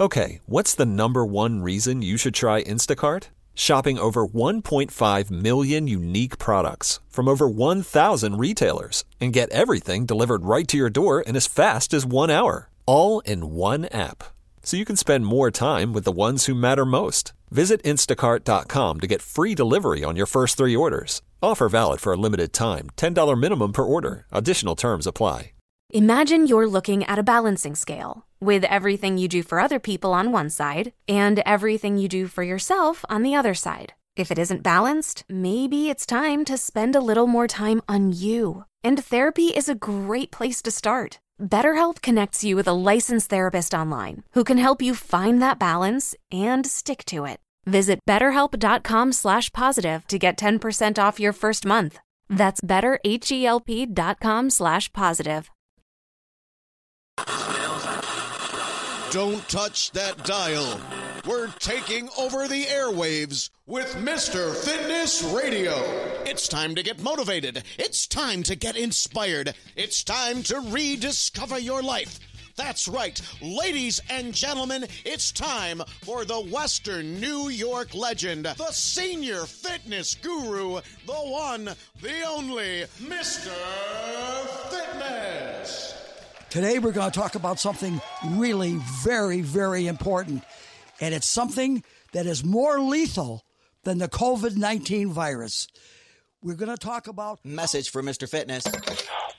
Okay, what's the number one reason you should try Instacart? Shopping over 1.5 million unique products from over 1,000 retailers and get everything delivered right to your door in as fast as one hour, all in one app. So you can spend more time with the ones who matter most. Visit instacart.com to get free delivery on your first three orders. Offer valid for a limited time $10 minimum per order. Additional terms apply. Imagine you're looking at a balancing scale with everything you do for other people on one side and everything you do for yourself on the other side. If it isn't balanced, maybe it's time to spend a little more time on you. And therapy is a great place to start. BetterHelp connects you with a licensed therapist online who can help you find that balance and stick to it. Visit betterhelp.com slash positive to get 10% off your first month. That's betterhelp.com slash positive. Don't touch that dial. We're taking over the airwaves with Mr. Fitness Radio. It's time to get motivated. It's time to get inspired. It's time to rediscover your life. That's right, ladies and gentlemen, it's time for the Western New York legend, the senior fitness guru, the one, the only, Mr. Fitness. Today, we're going to talk about something really very, very important. And it's something that is more lethal than the COVID 19 virus. We're going to talk about. Message for Mr. Fitness.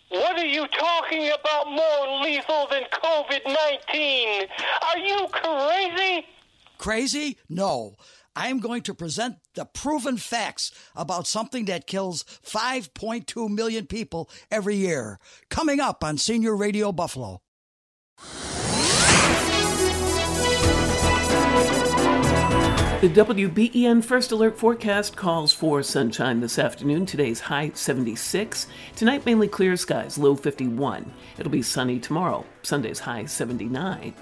What are you talking about more lethal than COVID 19? Are you crazy? Crazy? No. I am going to present the proven facts about something that kills 5.2 million people every year. Coming up on Senior Radio Buffalo. The WBEN First Alert forecast calls for sunshine this afternoon. Today's high 76. Tonight, mainly clear skies, low 51. It'll be sunny tomorrow. Sunday's high 79.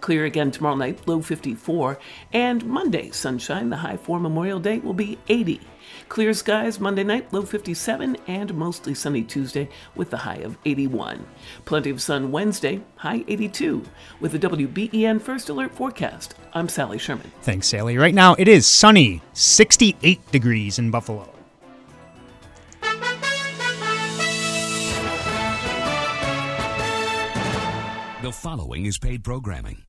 Clear again tomorrow night, low 54. And Monday, sunshine. The high for Memorial Day will be 80. Clear skies Monday night, low 57, and mostly sunny Tuesday with the high of 81. Plenty of sun Wednesday, high 82. With the WBEN First Alert forecast, I'm Sally Sherman. Thanks, Sally. Right now it is sunny, 68 degrees in Buffalo. The following is paid programming.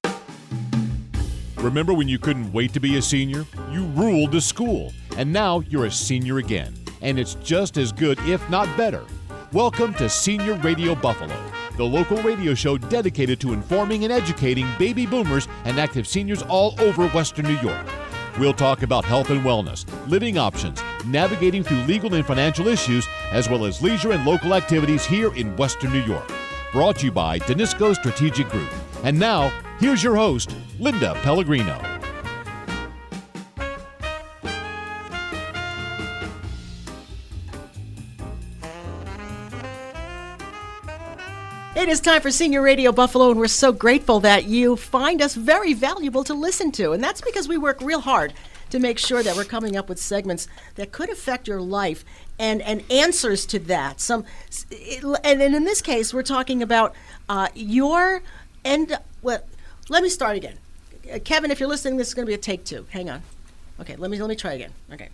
Remember when you couldn't wait to be a senior? You ruled the school, and now you're a senior again. And it's just as good, if not better. Welcome to Senior Radio Buffalo, the local radio show dedicated to informing and educating baby boomers and active seniors all over Western New York. We'll talk about health and wellness, living options, navigating through legal and financial issues, as well as leisure and local activities here in Western New York. Brought to you by Danisco Strategic Group. And now, here's your host, Linda Pellegrino. It is time for Senior Radio Buffalo, and we're so grateful that you find us very valuable to listen to. And that's because we work real hard to make sure that we're coming up with segments that could affect your life and, and answers to that. Some, and, in this case, we're talking about uh, your end. Well, let me start again. Uh, Kevin, if you're listening, this is going to be a take two. Hang on. Okay, let me let me try again. Okay.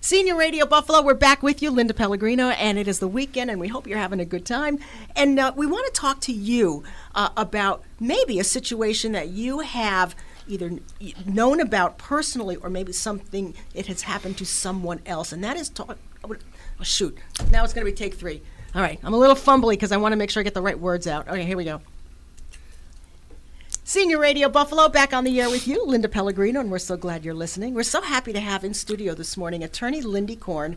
Senior Radio Buffalo, we're back with you, Linda Pellegrino, and it is the weekend, and we hope you're having a good time. And uh, we want to talk to you uh, about maybe a situation that you have either known about personally or maybe something it has happened to someone else. And that is talk. Oh, shoot. Now it's going to be take three. All right. I'm a little fumbly because I want to make sure I get the right words out. Okay, here we go. Senior Radio Buffalo back on the air with you, Linda Pellegrino, and we're so glad you're listening. We're so happy to have in studio this morning attorney Lindy Korn,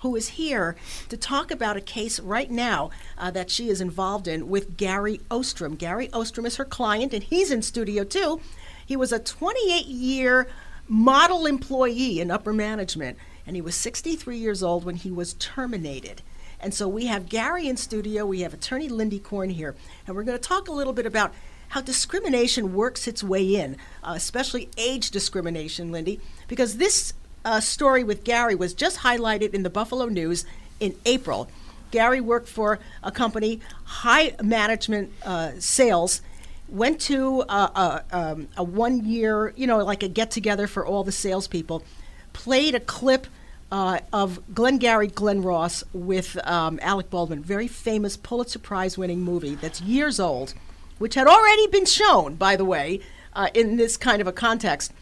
who is here to talk about a case right now uh, that she is involved in with Gary Ostrum. Gary Ostrum is her client, and he's in studio too. He was a 28 year model employee in upper management, and he was 63 years old when he was terminated. And so we have Gary in studio, we have attorney Lindy Korn here, and we're going to talk a little bit about how discrimination works its way in, uh, especially age discrimination, Lindy, because this uh, story with Gary was just highlighted in the Buffalo News in April. Gary worked for a company, high management uh, sales, went to a, a, um, a one year, you know, like a get together for all the salespeople, played a clip uh, of Glengarry Glen Ross with um, Alec Baldwin, very famous Pulitzer Prize winning movie that's years old, which had already been shown, by the way, uh, in this kind of a context,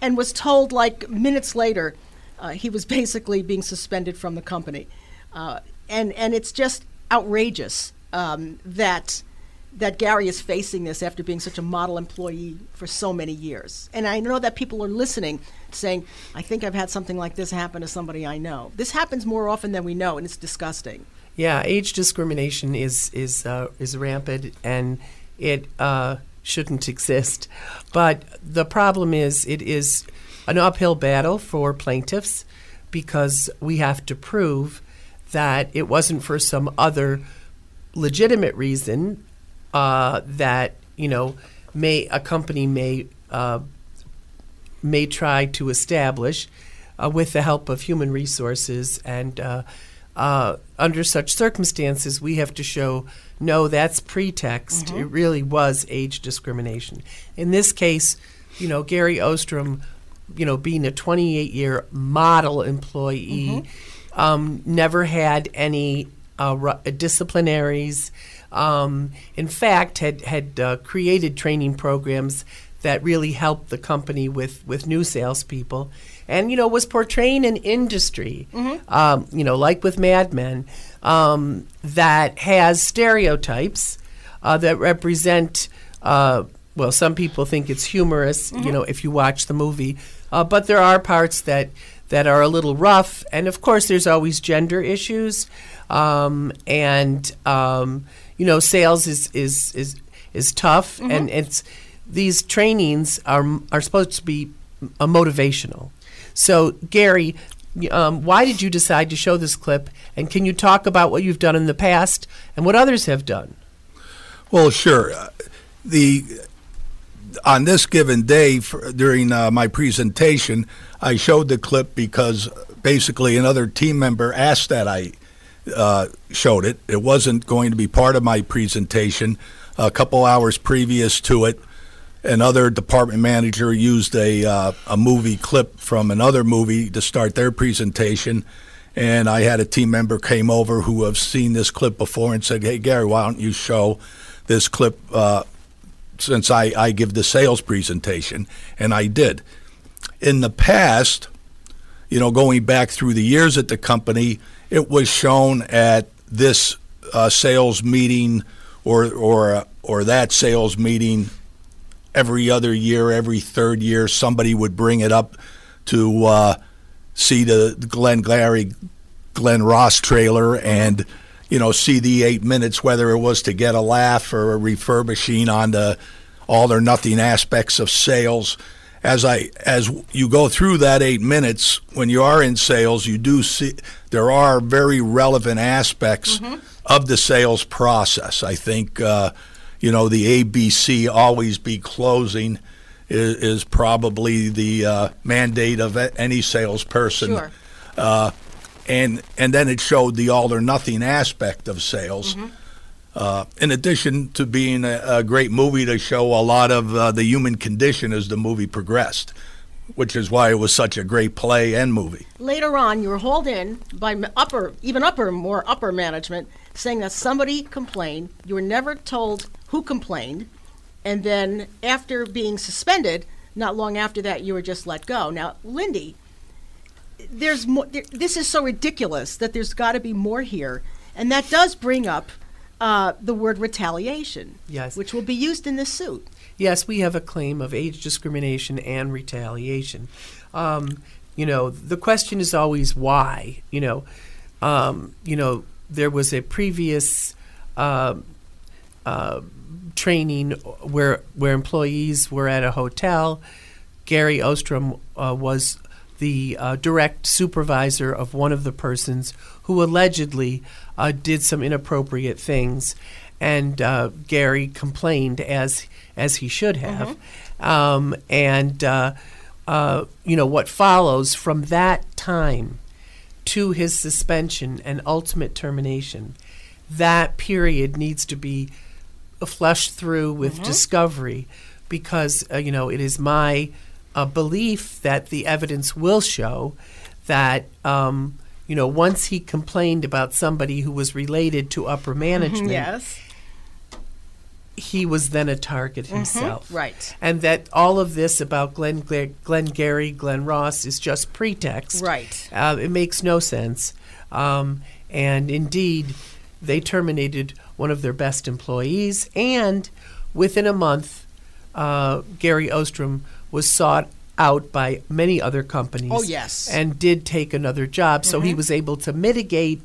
and was told like minutes later uh, he was basically being suspended from the company. Uh, and, and it's just outrageous um, that that Gary is facing this after being such a model employee for so many years. And I know that people are listening, saying, I think I've had something like this happen to somebody I know. This happens more often than we know, and it's disgusting. Yeah, age discrimination is is uh, is rampant, and it uh, shouldn't exist. But the problem is, it is an uphill battle for plaintiffs because we have to prove that it wasn't for some other legitimate reason uh, that you know may a company may uh, may try to establish uh, with the help of human resources and uh, uh, under such circumstances we have to show no that's pretext. Mm-hmm. it really was age discrimination. In this case you know Gary Ostrum you know being a 28 year model employee um, never had any uh, disciplinaries um, in fact, had had uh, created training programs that really helped the company with with new salespeople, and you know was portraying an industry, um, you know, like with Mad Men, um, that has stereotypes uh, that represent. Uh, well, some people think it's humorous, you know, if you watch the movie, uh, but there are parts that that are a little rough, and of course, there's always gender issues, um, and um, you know, sales is is is is tough, and it's these trainings are are supposed to be uh, motivational. So, Gary, um, why did you decide to show this clip, and can you talk about what you've done in the past and what others have done? Well, sure. Uh, The on this given day for, during uh, my presentation, I showed the clip because basically another team member asked that I uh, showed it. It wasn't going to be part of my presentation. A couple hours previous to it, another department manager used a uh, a movie clip from another movie to start their presentation. And I had a team member came over who have seen this clip before and said, "Hey Gary, why don't you show this clip uh, since I, I give the sales presentation?" And I did. In the past, you know, going back through the years at the company, it was shown at this uh, sales meeting or or or that sales meeting every other year, every third year. Somebody would bring it up to uh, see the Glenn Glary, Glenn Ross trailer and you know see the eight minutes, whether it was to get a laugh or a refurbishing on the all or nothing aspects of sales as I as you go through that eight minutes, when you are in sales, you do see there are very relevant aspects of the sales process. I think uh, you know the ABC always be closing is, is probably the uh, mandate of any salesperson. Sure. Uh, and and then it showed the all or nothing aspect of sales. Uh, in addition to being a, a great movie to show a lot of uh, the human condition as the movie progressed, which is why it was such a great play and movie. Later on, you were hauled in by upper, even upper, more upper management, saying that somebody complained. You were never told who complained, and then after being suspended, not long after that, you were just let go. Now, Lindy, there's more. There, this is so ridiculous that there's got to be more here, and that does bring up uh, the word retaliation, Yes. which will be used in this suit. Yes, we have a claim of age discrimination and retaliation. Um, you know, the question is always why. You know, um, you know, there was a previous um uh, training where where employees were at a hotel. Gary Ostrum uh, was the uh, direct supervisor of one of the persons who allegedly uh, did some inappropriate things, and uh, Gary complained as as he should have, um, and uh, uh, you know what follows from that time to his suspension and ultimate termination. That period needs to be flush through with discovery because uh, you know it is my uh, belief that the evidence will show that um, you know once he complained about somebody who was related to upper management Yes. he was then a target himself Right. and that all of this about Glenn, Glenn, Glenn Gary, Glenn Ross is just pretext. Right. Uh, it makes no sense. Um, and indeed, they terminated one of their best employees, and within a month, uh, Gary Ostrum was sought out by many other companies. Oh, yes. And did take another job, so he was able to mitigate,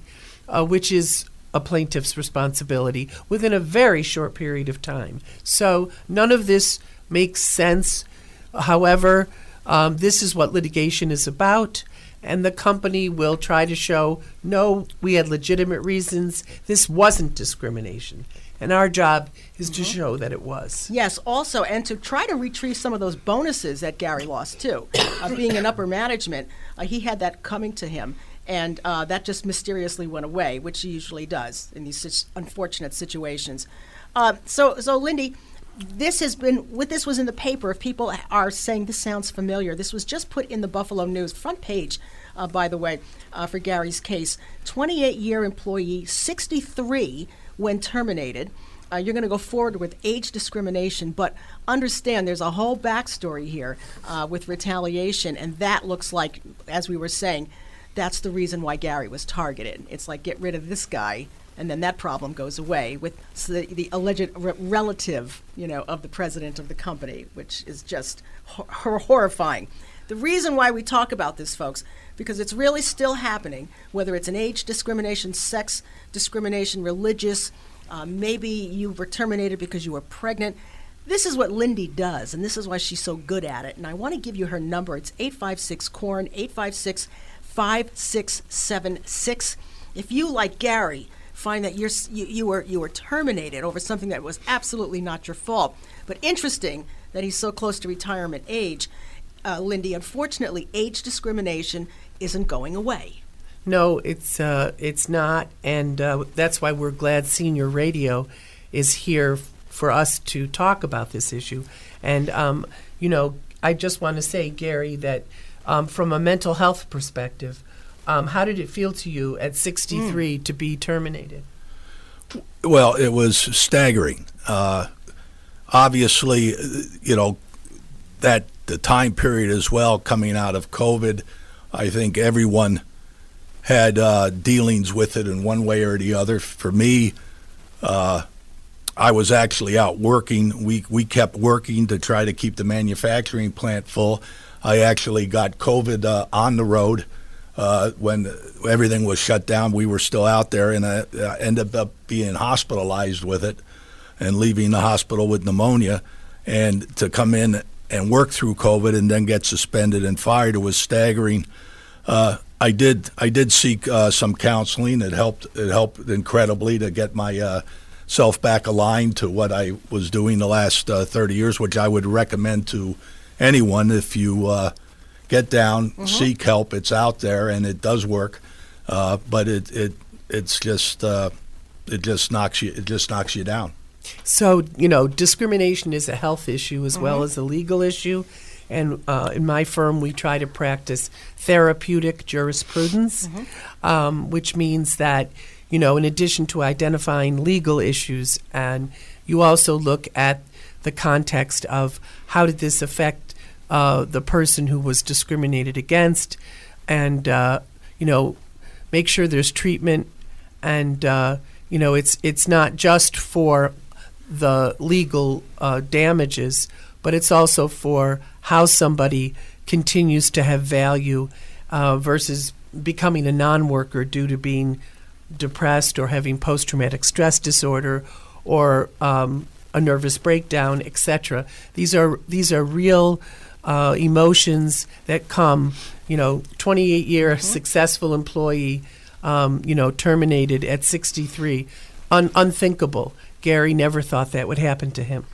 uh, which is a plaintiff's responsibility, within a very short period of time. So none of this makes sense. However, um, this is what litigation is about, and the company will try to show no, we had legitimate reasons. This wasn't discrimination. And our job is to show that it was. Yes, also, and to try to retrieve some of those bonuses that Gary lost too. Uh, being in upper management, uh, he had that coming to him, and uh, that just mysteriously went away, which he usually does in these such unfortunate situations. Uh, so, so Lindy, this has been what this was in the paper. If people are saying this sounds familiar, this was just put in the Buffalo News front page. Uh, by the way, uh, for Gary's case, 28 year employee, 63 when terminated. Uh, you're going to go forward with age discrimination, but understand there's a whole backstory here uh, with retaliation, and that looks like, as we were saying, that's the reason why Gary was targeted. It's like get rid of this guy, and then that problem goes away with the, the alleged re- relative, you know, of the president of the company, which is just hor- hor- horrifying. The reason why we talk about this, folks, because it's really still happening, whether it's an age discrimination, sex discrimination, religious, uh, maybe you were terminated because you were pregnant. This is what Lindy does, and this is why she's so good at it. And I want to give you her number. It's 856 Korn, 856 5676. If you, like Gary, find that you're, you, you, were, you were terminated over something that was absolutely not your fault, but interesting that he's so close to retirement age, uh, Lindy, unfortunately, age discrimination isn't going away. No, it's uh, it's not, and uh, that's why we're glad Senior Radio is here f- for us to talk about this issue. And um, you know, I just want to say, Gary, that um, from a mental health perspective, um, how did it feel to you at 63 to be terminated? Well, it was staggering. Uh, obviously, uh, you know, that the time period as well, coming out of COVID, I think everyone had uh, dealings with it in one way or the other. For me, uh, I was actually out working. We we kept working to try to keep the manufacturing plant full. I actually got COVID uh, on the road uh, when everything was shut down. We were still out there, and I, I ended up being hospitalized with it and leaving the hospital with pneumonia. And to come in and work through COVID and then get suspended and fired, it was staggering. Uh, I did I did seek uh, some counseling. It helped it helped incredibly to get my uh, self back aligned to what I was doing the last uh, 30 years, which I would recommend to anyone if you uh, get down, seek help. It's out there and it does work, uh, but it it it's just uh, it just knocks you it just knocks you down. So, you know, discrimination is a health issue as well as a legal issue. And uh, in my firm, we try to practice therapeutic jurisprudence, um, which means that, you know, in addition to identifying legal issues, and you also look at the context of how did this affect uh, the person who was discriminated against, and, uh, you know, make sure there's treatment and uh, you know it's it's not just for the legal uh, damages, but it's also for how somebody continues to have value uh, versus becoming a non-worker due to being depressed or having post-traumatic stress disorder or um, a nervous breakdown, etc. These are these are real uh, emotions that come. You know, 28 year successful employee, um, you know, terminated at 63, Un- unthinkable. Gary never thought that would happen to him.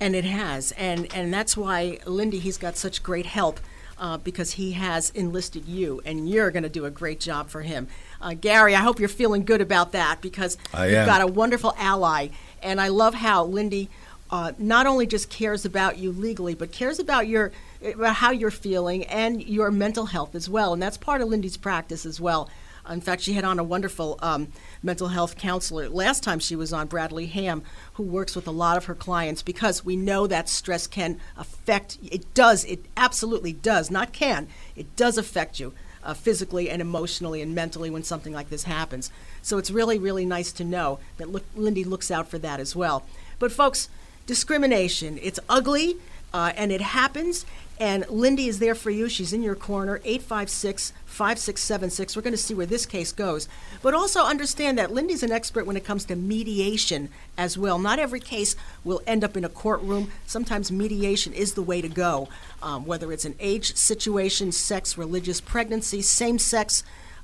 And it has, and and that's why Lindy he's got such great help uh, because he has enlisted you, and you're going to do a great job for him. Uh, Gary, I hope you're feeling good about that because I you've am. got a wonderful ally. And I love how Lindy uh, not only just cares about you legally, but cares about your about how you're feeling and your mental health as well. And that's part of Lindy's practice as well. In fact, she had on a wonderful um, mental health counselor last time she was on, Bradley Ham, who works with a lot of her clients because we know that stress can affect, it does, it absolutely does, not can, it does affect you. Uh, physically and emotionally and mentally when something like this happens. So it's really, really nice to know that look, Lindy looks out for that as well. But, folks, discrimination, it's ugly uh, and it happens. And Lindy is there for you. She's in your corner, 856 5676. We're going to see where this case goes. But also understand that Lindy's an expert when it comes to mediation as well. Not every case will end up in a courtroom. Sometimes mediation is the way to go, um, whether it's an age situation, sex, religious, pregnancy, same sex.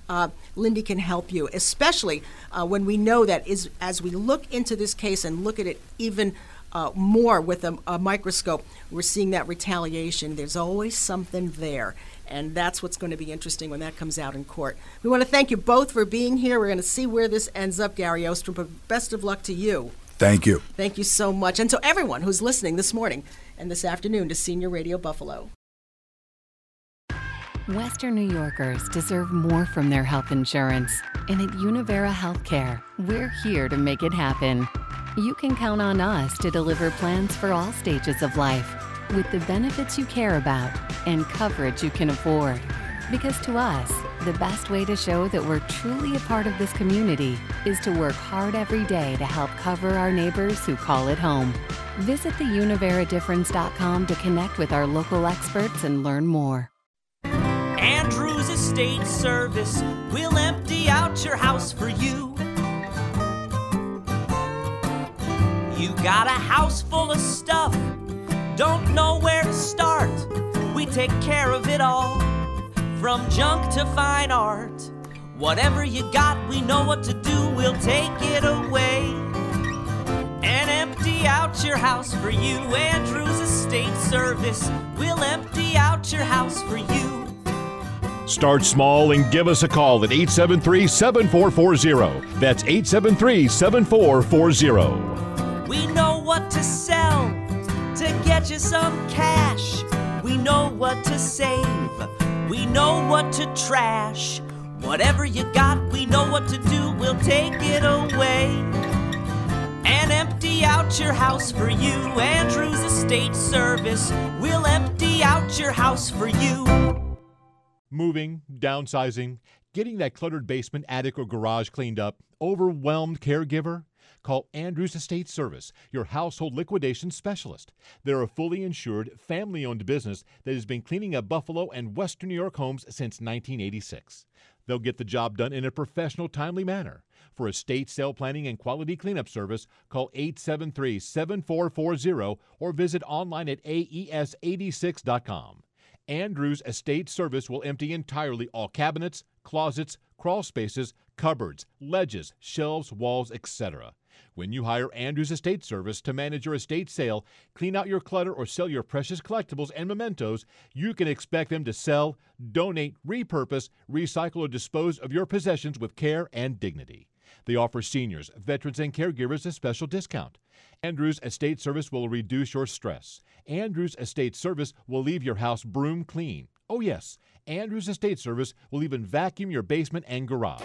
Uh, Lindy can help you, especially uh, when we know that is, as we look into this case and look at it even uh, more with a, a, microscope, we're seeing that retaliation. There's always something there. And that's what's going to be interesting when that comes out in court. We want to thank you both for being here. We're going to see where this ends up, Gary Ostrum, but best of luck to you. Thank you. Thank you so much. And to everyone who's listening this morning and this afternoon to Senior Radio Buffalo. Western New Yorkers deserve more from their health insurance. And at Univera Healthcare, we're here to make it happen. You can count on us to deliver plans for all stages of life with the benefits you care about and coverage you can afford. Because to us, the best way to show that we're truly a part of this community is to work hard every day to help cover our neighbors who call it home. Visit theuniveradifference.com to connect with our local experts and learn more. Andrews Estate Service will empty out your house for you. You got a house full of stuff, don't know where to start. We take care of it all, from junk to fine art. Whatever you got, we know what to do, we'll take it away. And empty out your house for you. Andrews Estate Service we'll empty out your house for you. Start small and give us a call at 873 7440. That's 873 7440. We know what to sell get you some cash. We know what to save. We know what to trash. Whatever you got, we know what to do. We'll take it away and empty out your house for you. Andrews Estate Service will empty out your house for you. Moving, downsizing, getting that cluttered basement, attic, or garage cleaned up, overwhelmed caregiver? Call Andrews Estate Service, your household liquidation specialist. They're a fully insured, family owned business that has been cleaning up Buffalo and Western New York homes since 1986. They'll get the job done in a professional, timely manner. For estate sale planning and quality cleanup service, call 873 7440 or visit online at aes86.com. Andrews Estate Service will empty entirely all cabinets, closets, crawl spaces, cupboards, ledges, shelves, walls, etc. When you hire Andrews Estate Service to manage your estate sale, clean out your clutter, or sell your precious collectibles and mementos, you can expect them to sell, donate, repurpose, recycle, or dispose of your possessions with care and dignity. They offer seniors, veterans, and caregivers a special discount. Andrews Estate Service will reduce your stress. Andrews Estate Service will leave your house broom clean. Oh, yes, Andrews Estate Service will even vacuum your basement and garage.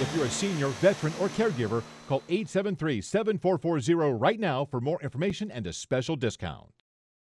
If you're a senior, veteran, or caregiver, call 873 7440 right now for more information and a special discount.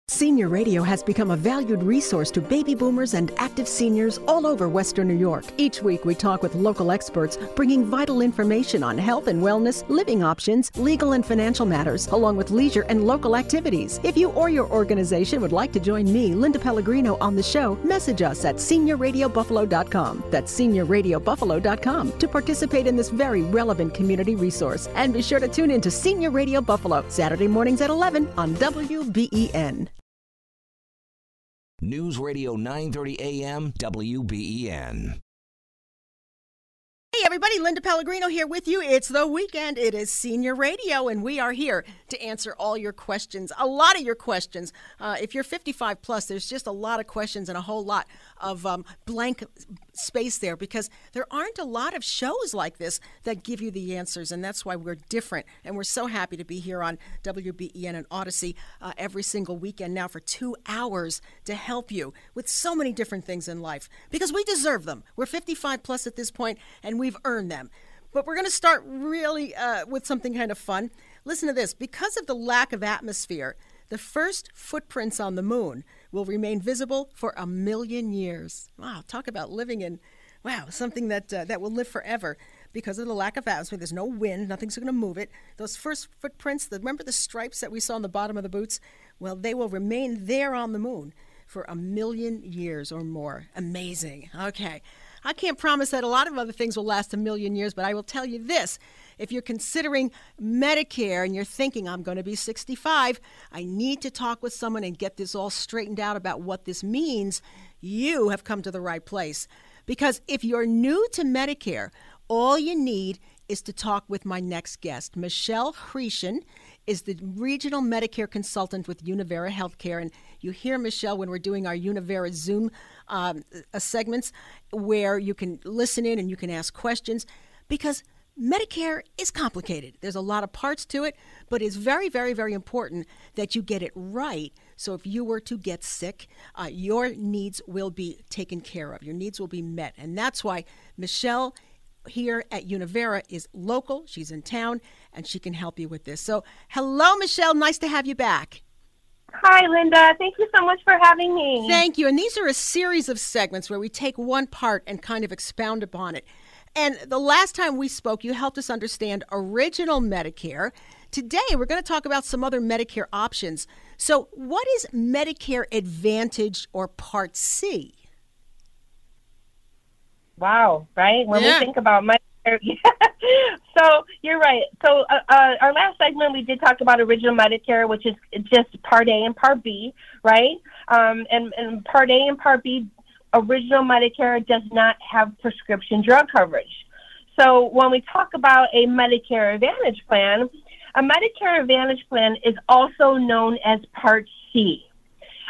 Senior Radio has become a valued resource to baby boomers and active seniors all over Western New York. Each week, we talk with local experts, bringing vital information on health and wellness, living options, legal and financial matters, along with leisure and local activities. If you or your organization would like to join me, Linda Pellegrino, on the show, message us at seniorradiobuffalo.com. That's seniorradiobuffalo.com to participate in this very relevant community resource. And be sure to tune in to Senior Radio Buffalo, Saturday mornings at 11 on WBEN. News Radio 930 AM WBEN. Hey, everybody. Linda Pellegrino here with you. It's the weekend. It is Senior Radio, and we are here to answer all your questions. A lot of your questions. Uh, if you're 55 plus, there's just a lot of questions and a whole lot of um, blank space there because there aren't a lot of shows like this that give you the answers, and that's why we're different. And we're so happy to be here on WBEN and Odyssey uh, every single weekend now for two hours to help you with so many different things in life because we deserve them. We're 55 plus at this point, and we've earned them. But we're going to start really uh, with something kind of fun. Listen to this because of the lack of atmosphere, the first footprints on the moon will remain visible for a million years. Wow, talk about living in, wow, something that, uh, that will live forever because of the lack of atmosphere. There's no wind, nothing's going to move it. Those first footprints, the, remember the stripes that we saw on the bottom of the boots? Well, they will remain there on the moon for a million years or more. Amazing. Okay. I can't promise that a lot of other things will last a million years, but I will tell you this. If you're considering Medicare and you're thinking, I'm going to be 65, I need to talk with someone and get this all straightened out about what this means, you have come to the right place. Because if you're new to Medicare, all you need is to talk with my next guest, Michelle Hriesschen is the regional Medicare consultant with Univera Healthcare. And you hear Michelle when we're doing our Univera Zoom um, uh, segments where you can listen in and you can ask questions because Medicare is complicated. There's a lot of parts to it, but it's very, very, very important that you get it right. So if you were to get sick, uh, your needs will be taken care of. Your needs will be met. And that's why Michelle here at Univera is local. She's in town and she can help you with this. So, hello, Michelle. Nice to have you back. Hi, Linda. Thank you so much for having me. Thank you. And these are a series of segments where we take one part and kind of expound upon it. And the last time we spoke, you helped us understand original Medicare. Today, we're going to talk about some other Medicare options. So, what is Medicare Advantage or Part C? Wow, right? When yeah. we think about Medicare, so you're right. So uh, uh, our last segment we did talk about original Medicare, which is just Part A and Part B, right? Um, and, and Part A and Part B, original Medicare does not have prescription drug coverage. So when we talk about a Medicare Advantage plan, a Medicare Advantage plan is also known as Part C.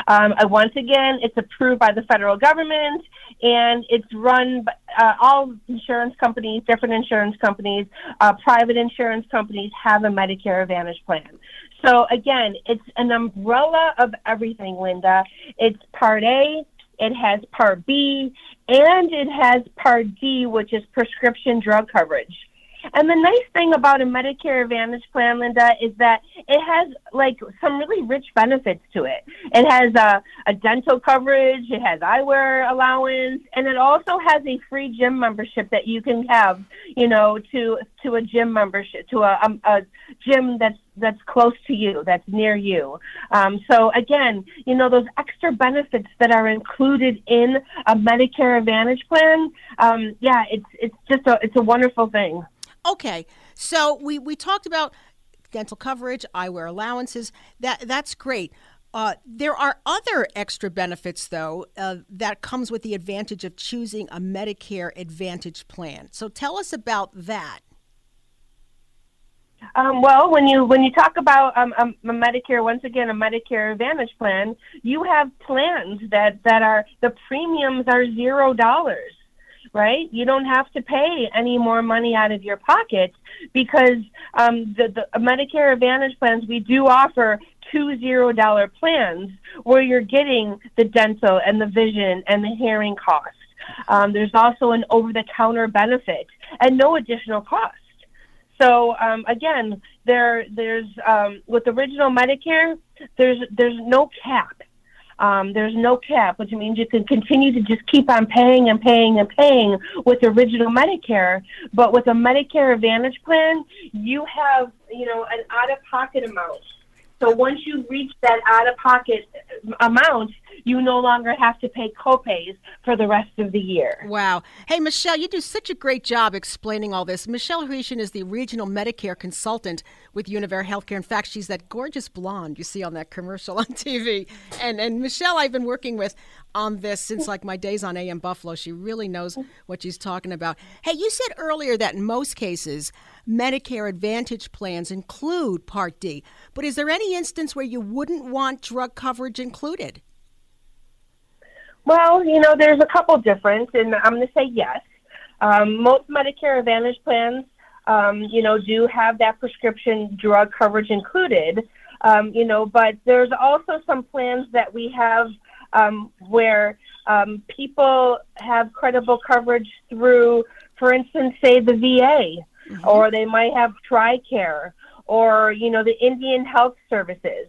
Um, uh, once again, it's approved by the federal government and it's run by uh, all insurance companies, different insurance companies, uh, private insurance companies have a Medicare Advantage plan. So again, it's an umbrella of everything, Linda. It's Part A, it has Part B, and it has Part D, which is prescription drug coverage. And the nice thing about a Medicare Advantage plan, Linda, is that it has like some really rich benefits to it. It has a, a dental coverage, it has eyewear allowance, and it also has a free gym membership that you can have, you know, to to a gym membership, to a, a, a gym that's that's close to you, that's near you. Um, so again, you know those extra benefits that are included in a Medicare Advantage plan. Um, yeah, it's it's just a it's a wonderful thing. Okay, so we, we talked about dental coverage, eyewear allowances. That that's great. Uh, there are other extra benefits, though, uh, that comes with the advantage of choosing a Medicare Advantage plan. So tell us about that. Um, well, when you when you talk about um, um, a Medicare, once again, a Medicare Advantage plan, you have plans that that are the premiums are zero dollars right? You don't have to pay any more money out of your pocket because um, the, the Medicare Advantage plans, we do offer two zero dollar plans where you're getting the dental and the vision and the hearing cost. Um, there's also an over the counter benefit and no additional cost. So um, again, there there's um, with original Medicare, there's there's no cap. Um, there's no cap, which means you can continue to just keep on paying and paying and paying with original Medicare. But with a Medicare Advantage plan, you have, you know, an out of pocket amount. So once you reach that out of pocket amount, you no longer have to pay copays for the rest of the year. Wow. Hey, Michelle, you do such a great job explaining all this. Michelle Hriesschen is the regional Medicare consultant with Univera Healthcare. In fact, she's that gorgeous blonde you see on that commercial on TV. And and Michelle, I've been working with on this since like my days on AM Buffalo. She really knows what she's talking about. Hey, you said earlier that in most cases, Medicare Advantage plans include Part D. But is there any instance where you wouldn't want drug coverage included? Well, you know, there's a couple different, and I'm going to say yes. Um, most Medicare Advantage plans, um, you know, do have that prescription drug coverage included. Um, you know, but there's also some plans that we have um, where um, people have credible coverage through, for instance, say the VA, mm-hmm. or they might have TRICARE, or you know, the Indian Health Services.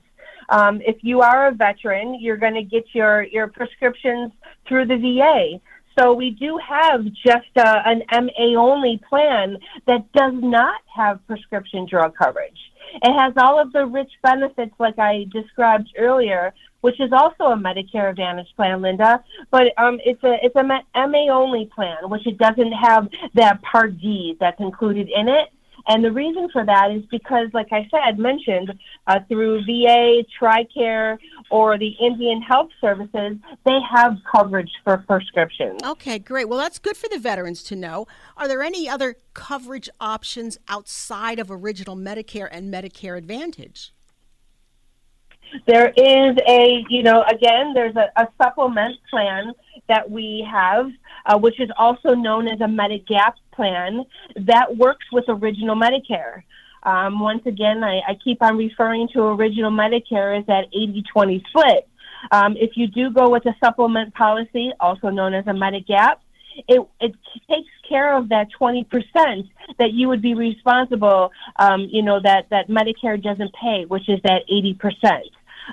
Um, if you are a veteran, you're going to get your your prescriptions through the VA. So we do have just uh, an MA only plan that does not have prescription drug coverage. It has all of the rich benefits like I described earlier, which is also a Medicare Advantage plan, Linda. But um, it's a it's a MA only plan, which it doesn't have that Part D that's included in it. And the reason for that is because, like I said, mentioned uh, through VA, TRICARE, or the Indian Health Services, they have coverage for prescriptions. Okay, great. Well, that's good for the veterans to know. Are there any other coverage options outside of original Medicare and Medicare Advantage? There is a, you know, again, there's a, a supplement plan that we have, uh, which is also known as a Medigap plan that works with original Medicare. Um, once again, I, I, keep on referring to original Medicare as that 80 20 split. Um, if you do go with a supplement policy, also known as a Medigap, it, it takes care of that 20% that you would be responsible, um, you know, that, that Medicare doesn't pay, which is that 80%.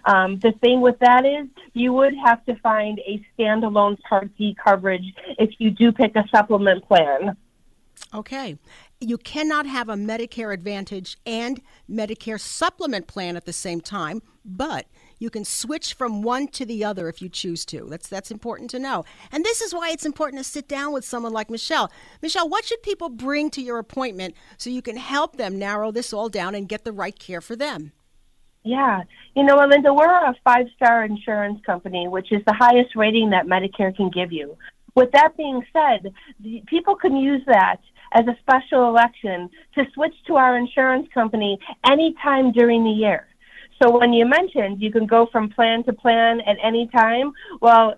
Um, the thing with that is you would have to find a standalone Part D coverage if you do pick a supplement plan. Okay. You cannot have a Medicare Advantage and Medicare supplement plan at the same time, but you can switch from one to the other if you choose to. That's that's important to know. And this is why it's important to sit down with someone like Michelle. Michelle, what should people bring to your appointment so you can help them narrow this all down and get the right care for them? Yeah. You know, Linda, we're a five star insurance company, which is the highest rating that Medicare can give you. With that being said, people can use that as a special election to switch to our insurance company anytime during the year. So when you mentioned you can go from plan to plan at any time, well,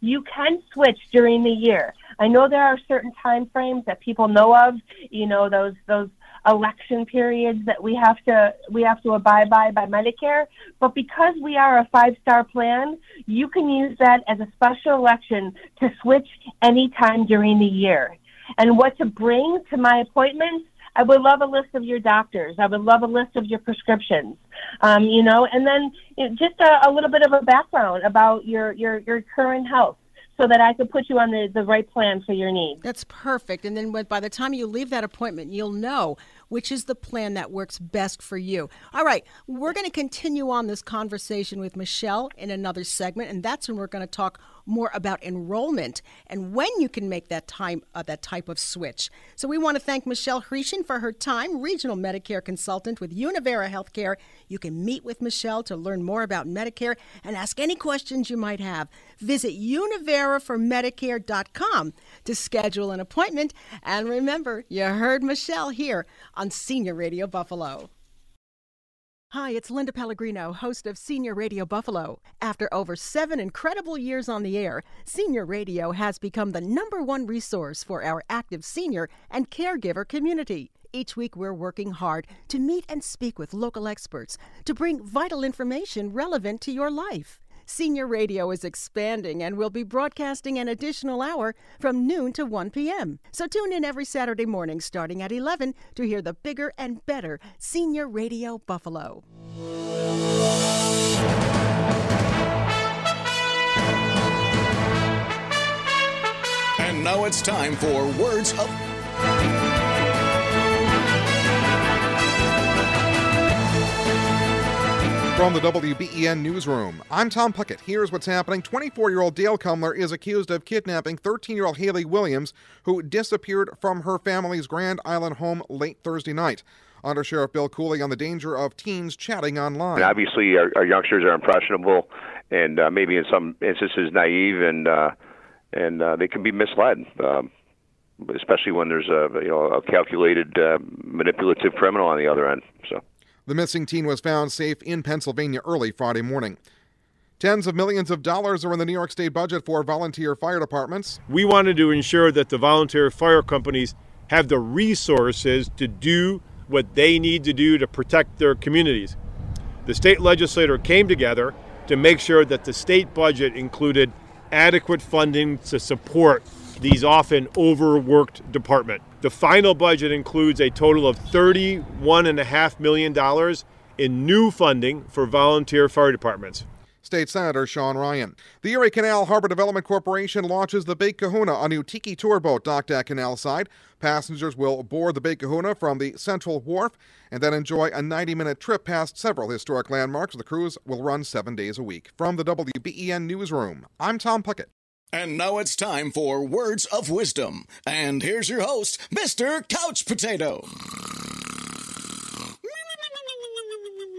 you can switch during the year. I know there are certain time frames that people know of, you know, those those election periods that we have to we have to abide by by Medicare. But because we are a five star plan, you can use that as a special election to switch anytime during the year. And what to bring to my appointments? I would love a list of your doctors. I would love a list of your prescriptions. Um, you know, and then you know, just a, a little bit of a background about your your your current health so that I could put you on the, the right plan for your needs. That's perfect. And then by the time you leave that appointment, you'll know which is the plan that works best for you. All right, we're going to continue on this conversation with Michelle in another segment, and that's when we're going to talk more about enrollment and when you can make that time uh, that type of switch. So we want to thank Michelle Hriesschen for her time, regional Medicare consultant with Univera Healthcare. You can meet with Michelle to learn more about Medicare and ask any questions you might have. Visit univeraformedicare.com to schedule an appointment. And remember, you heard Michelle here on Senior Radio Buffalo. Hi, it's Linda Pellegrino, host of Senior Radio Buffalo. After over seven incredible years on the air, Senior Radio has become the number one resource for our active senior and caregiver community. Each week, we're working hard to meet and speak with local experts to bring vital information relevant to your life. Senior Radio is expanding and will be broadcasting an additional hour from noon to 1 p.m. So tune in every Saturday morning starting at 11 to hear the bigger and better Senior Radio Buffalo. And now it's time for Words of From the WBEN Newsroom, I'm Tom Puckett. Here's what's happening. 24 year old Dale Cumler is accused of kidnapping 13 year old Haley Williams, who disappeared from her family's Grand Island home late Thursday night. Under Sheriff Bill Cooley on the danger of teens chatting online. And obviously, our, our youngsters are impressionable and uh, maybe in some instances naive, and uh, and uh, they can be misled. Um, especially when there's a you know a calculated uh, manipulative criminal on the other end. So the missing teen was found safe in Pennsylvania early Friday morning. Tens of millions of dollars are in the New York State budget for volunteer fire departments. We wanted to ensure that the volunteer fire companies have the resources to do what they need to do to protect their communities. The state legislature came together to make sure that the state budget included adequate funding to support these often overworked department. The final budget includes a total of $31.5 million in new funding for volunteer fire departments. State Senator Sean Ryan. The Erie Canal Harbor Development Corporation launches the Big Kahuna, a new tiki tour boat docked at Canal Side. Passengers will board the Big Kahuna from the Central Wharf and then enjoy a 90 minute trip past several historic landmarks. The cruise will run seven days a week. From the WBEN Newsroom, I'm Tom Puckett. And now it's time for Words of Wisdom. And here's your host, Mr. Couch Potato.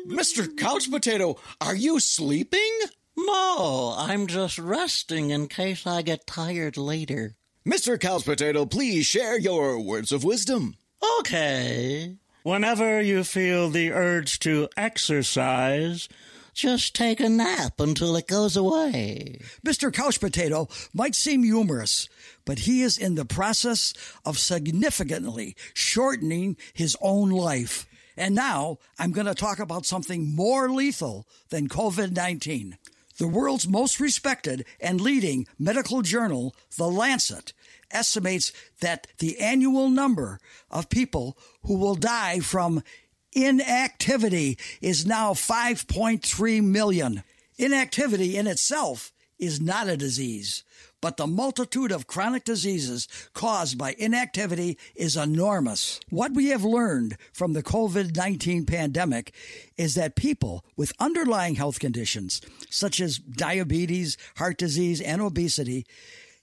Mr. Couch Potato, are you sleeping? No, I'm just resting in case I get tired later. Mr. Couch Potato, please share your words of wisdom. Okay. Whenever you feel the urge to exercise, just take a nap until it goes away. Mr. Couch Potato might seem humorous, but he is in the process of significantly shortening his own life. And now I'm going to talk about something more lethal than COVID 19. The world's most respected and leading medical journal, The Lancet, estimates that the annual number of people who will die from inactivity is now 5.3 million. Inactivity in itself is not a disease, but the multitude of chronic diseases caused by inactivity is enormous. What we have learned from the COVID 19 pandemic is that people with underlying health conditions, such as diabetes, heart disease, and obesity,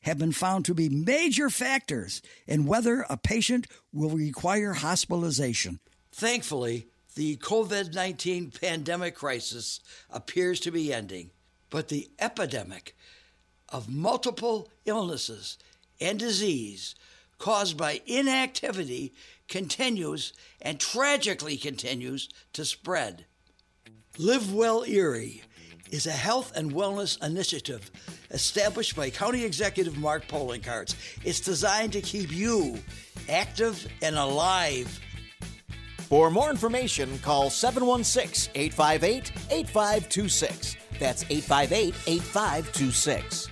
have been found to be major factors in whether a patient will require hospitalization. Thankfully, the COVID 19 pandemic crisis appears to be ending, but the epidemic of multiple illnesses and disease caused by inactivity continues and tragically continues to spread. Live Well Erie is a health and wellness initiative established by County Executive Mark Poloncarz. It's designed to keep you active and alive. For more information, call 716 858 8526. That's 858 8526.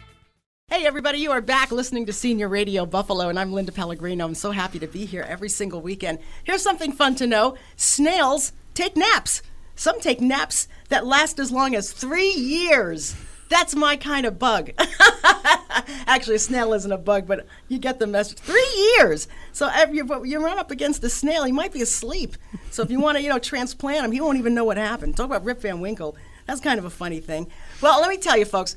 Hey, everybody, you are back listening to Senior Radio Buffalo, and I'm Linda Pellegrino. I'm so happy to be here every single weekend. Here's something fun to know snails take naps. Some take naps that last as long as three years. That's my kind of bug. Actually, a snail isn't a bug, but you get the message. Three years. So if you, you run up against a snail, he might be asleep. So if you want to, you know, transplant him, he won't even know what happened. Talk about Rip Van Winkle. That's kind of a funny thing. Well, let me tell you, folks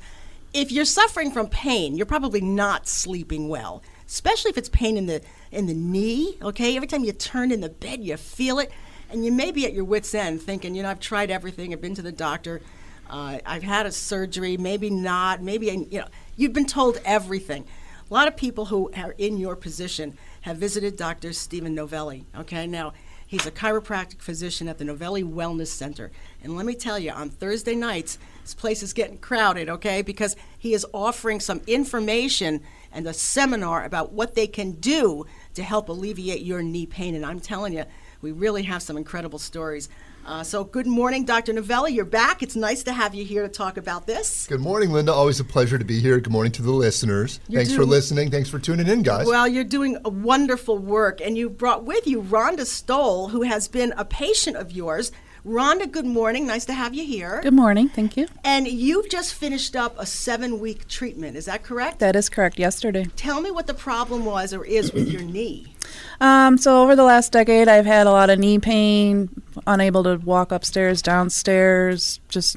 if you're suffering from pain, you're probably not sleeping well, especially if it's pain in the in the knee. Okay, every time you turn in the bed, you feel it, and you may be at your wits' end, thinking, you know, I've tried everything. I've been to the doctor. Uh, I've had a surgery. Maybe not. Maybe you know, you've been told everything. A lot of people who are in your position have visited Dr. Stephen Novelli. Okay, now he's a chiropractic physician at the Novelli Wellness Center, and let me tell you, on Thursday nights this place is getting crowded, okay? Because he is offering some information and a seminar about what they can do to help alleviate your knee pain. And I'm telling you, we really have some incredible stories. Uh, so, good morning, Dr. Novelli. You're back. It's nice to have you here to talk about this. Good morning, Linda. Always a pleasure to be here. Good morning to the listeners. You're Thanks doing- for listening. Thanks for tuning in, guys. Well, you're doing a wonderful work, and you brought with you Rhonda Stoll, who has been a patient of yours. Rhonda, good morning. Nice to have you here. Good morning. Thank you. And you've just finished up a seven week treatment. Is that correct? That is correct. Yesterday. Tell me what the problem was or is with your knee. Um, so over the last decade, I've had a lot of knee pain, unable to walk upstairs, downstairs, just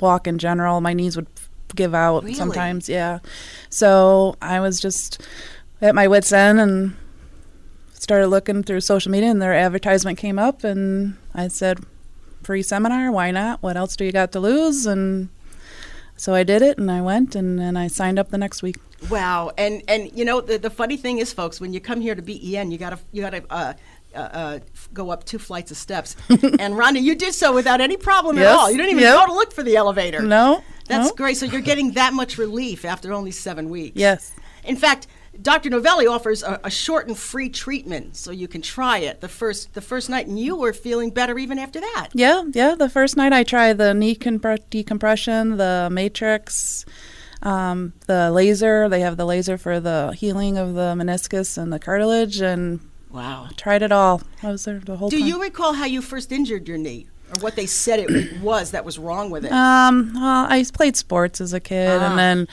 walk in general. My knees would give out Really? sometimes. Yeah. So I was just at my wits' end and started looking through social media, and their advertisement came up, and I said, "Free seminar? Why not? What else do you got to lose?" And so I did it, and I went, and then I signed up the next week. Wow, and and you know the, the funny thing is, folks, when you come here to BEN, you gotta you gotta uh, uh, uh, go up two flights of steps. and Rhonda, you did so without any problem at all. You didn't even yep. go to look for the elevator. No, that's no. great. So you're getting that much relief after only seven weeks. Yes. In fact, Dr. Novelli offers a, a short and free treatment, so you can try it the first the first night, and you were feeling better even after that. Yeah, yeah. The first night I tried the knee compre- decompression, the matrix, um, the laser. They have the laser for the healing of the meniscus and the cartilage, and Wow. Tried it all. I was there the whole time. Do time. you recall how you first injured your knee, or what they said it was that was wrong with it? Um, well, I played sports as a kid, Ah. and then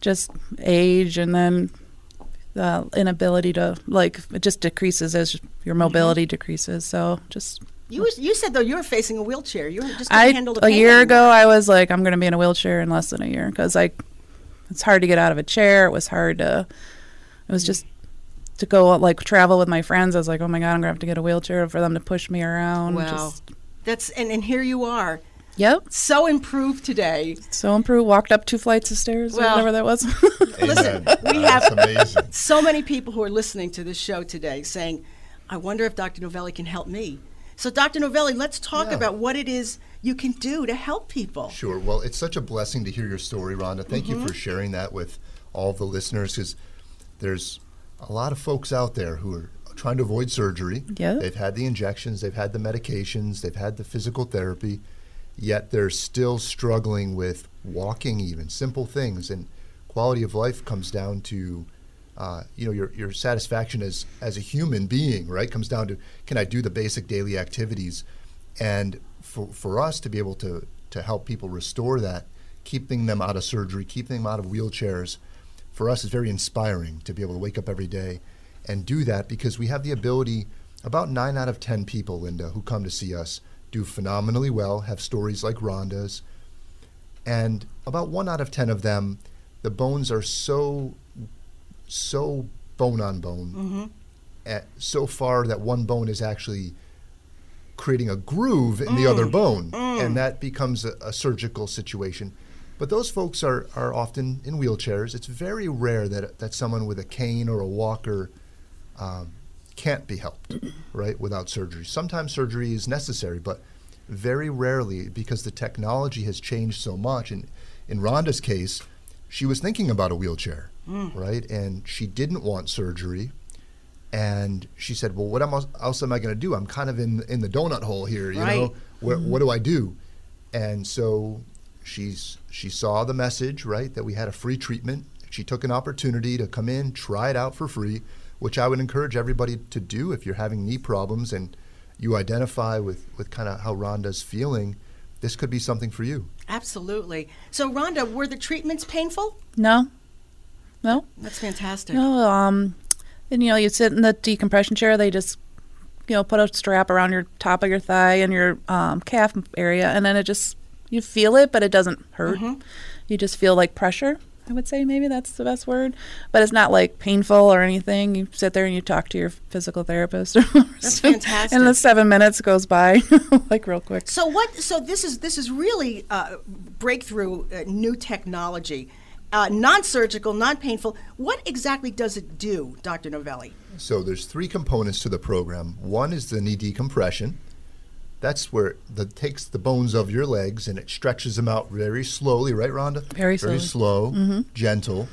just age, and then the inability to like it just decreases as your Mm-hmm. mobility decreases. So just You was, you said though you were facing a wheelchair. You were just couldn't I handle the a year anymore. ago I was like I'm going to be in a wheelchair in less than a year because I it's hard to get out of a chair. It was hard to it was just to go like travel with my friends. I was like, oh my god, I'm going to have to get a wheelchair for them to push me around. Wow, Just, that's and, and here you are. Yep. So improved today. so improved. Walked up two flights of stairs Well, or whatever that was. Listen, we That's have so many people who are listening to this show today saying, I wonder if Dr. Novelli can help me. So, Dr. Novelli, let's talk Yeah. about what it is you can do to help people. Sure. Well, it's such a blessing to hear your story, Rhonda. Thank you for sharing that with all the listeners because there's a lot of folks out there who are trying to avoid surgery. Yeah. They've had the injections, they've had the medications, they've had the physical therapy, yet they're still struggling with walking, even simple things. And quality of life comes down to uh, you know your your satisfaction as as a human being, right? Comes down to can I do the basic daily activities, and for for us to be able to to help people restore that, keeping them out of surgery, keeping them out of wheelchairs, for us is very inspiring to be able to wake up every day and do that because we have the ability. About nine out of ten people, Linda, who come to see us do phenomenally well, have stories like Rhonda's, and about one out of ten of them, the bones are so so bone on bone, Mm-hmm. at, so far that one bone is actually creating a groove in the other Mm. bone, Mm. and that becomes a, a surgical situation. But those folks are, are often in wheelchairs. It's very rare that that someone with a cane or a walker um, can't be helped, right, without surgery. Sometimes surgery is necessary, but very rarely because the technology has changed so much. And in Rhonda's case, she was thinking about a wheelchair, Mm. right, and she didn't want surgery. And she said, "Well, what else, else am I going to do? I'm kind of in in the donut hole here. You know, Right. what, what do I do?" And so she's she saw the message, right, that we had a free treatment. She took an opportunity to come in, try it out for free, which I would encourage everybody to do if you're having knee problems and you identify with, with kind of how Rhonda's feeling. This could be something for you. Absolutely. So, Rhonda, were the treatments painful? no, no. That's fantastic. No, um, and you know, you sit in the decompression chair. They just, you know, put a strap around your top of your thigh and your um, calf area, and then it just you feel it, but it doesn't hurt. Mhm. You just feel like pressure. I would say maybe that's the best word, but it's not like painful or anything. You sit there and you talk to your physical therapist. That's fantastic. and the seven minutes goes by like real quick. So what? So this is this is really uh, breakthrough uh, new technology, uh, non-surgical, non-painful. What exactly does it do, Dr. Novelli? So there's three components to the program. One is the knee decompression. That's where that takes the bones of your legs and it stretches them out very slowly, right, Rhonda? Very slow. Very slowly. slow, Mhm. gentle,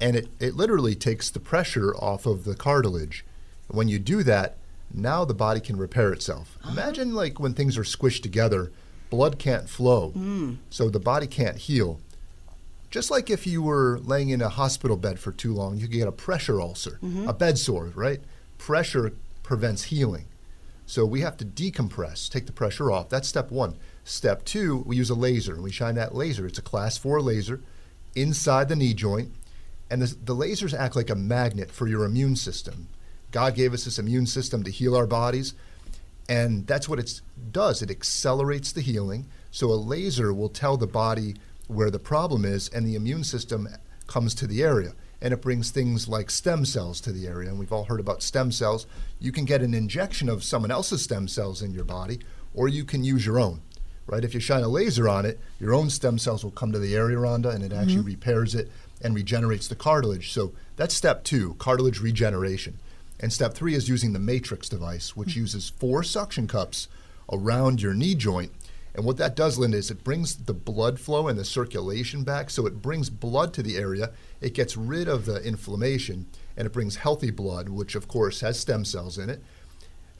and it, it literally takes the pressure off of the cartilage. When you do that, now the body can repair itself. Imagine like when things are squished together, blood can't flow, Mm. so the body can't heal. Just like if you were laying in a hospital bed for too long, you could get a pressure ulcer, Mhm. a bed sore, right? Pressure prevents healing. So we have to decompress, take the pressure off. That's step one. Step two, we use a laser and we shine that laser. It's a class four laser inside the knee joint. And the, the lasers act like a magnet for your immune system. God gave us this immune system to heal our bodies, and that's what it does. It accelerates the healing. So a laser will tell the body where the problem is, and the immune system comes to the area. And it brings things like stem cells to the area. And we've all heard about stem cells. You can get an injection of someone else's stem cells in your body, or you can use your own. Right? If you shine a laser on it, your own stem cells will come to the area, Rhonda, and it actually Mhm. repairs it and regenerates the cartilage. So that's step two, cartilage regeneration. And step three is using the matrix device, which uses four suction cups around your knee joint. And what that does, Linda, is it brings the blood flow and the circulation back. So it brings blood to the area. It gets rid of the inflammation and it brings healthy blood, which of course has stem cells in it.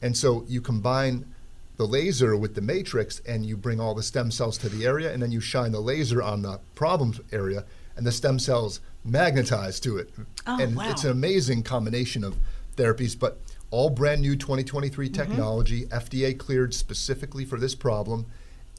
And so you combine the laser with the matrix and you bring all the stem cells to the area and then you shine the laser on the problem area and the stem cells magnetize to it. Oh, and wow. it's an amazing combination of therapies, but all brand new 2023 Mm-hmm. technology, FDA cleared specifically for this problem,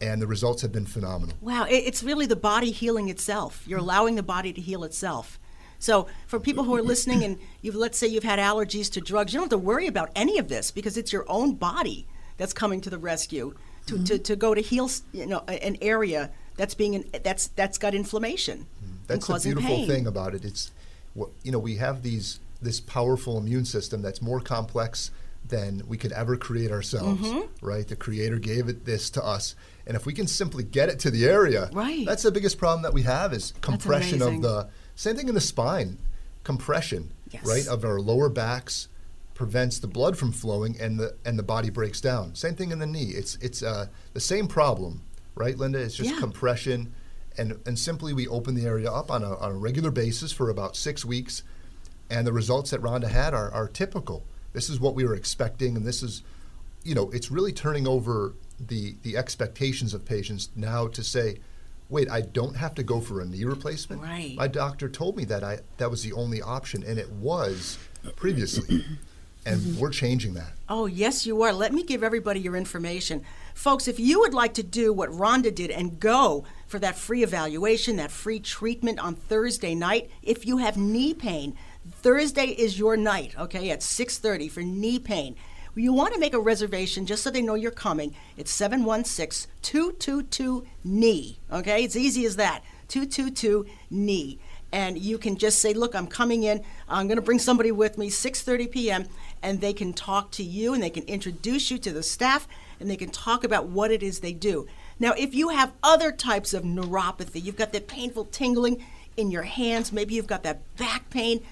and the results have been phenomenal. Wow, it's really the body healing itself. You're allowing the body to heal itself. So, for people who are listening and you've, let's say you've had allergies to drugs, you don't have to worry about any of this because it's your own body that's coming to the rescue to, to, to go to heal you know, an area that's being in, that's that's got inflammation mm-hmm. and That's the beautiful pain. thing about it. It's what you know, we have these this powerful immune system that's more complex than we could ever create ourselves. Mhm. Right? The creator gave it this to us. And if we can simply get it to the area, Right. that's the biggest problem that we have is compression of the same thing in the spine. Compression, Yes. right, of our lower backs prevents the blood from flowing and the and the body breaks down. Same thing in the knee. It's it's uh, the same problem, right, Linda? It's just Yeah. compression, and and simply we open the area up on a on a regular basis for about six weeks, and the results that Rhonda had are are typical. This is what we were expecting, and this is, you know, it's really turning over the the expectations of patients now to say. Wait, I don't have to go for a knee replacement. Right. My doctor told me that I that was the only option, and it was previously, and mm-hmm. we're changing that. Oh, yes, you are. Let me give everybody your information. Folks, if you would like to do what Rhonda did and go for that free evaluation, that free treatment on Thursday night, if you have knee pain, Thursday is your night, okay, at 6:30 for knee pain. You want to make a reservation just so they know you're coming. It's 716 222 knee, okay? It's easy as that. 222 knee and you can just say, "Look, I'm coming in. I'm going to bring somebody with me 6:30 p.m." and they can talk to you and they can introduce you to the staff and they can talk about what it is they do. Now, if you have other types of neuropathy, you've got that painful tingling in your hands, maybe you've got that back pain,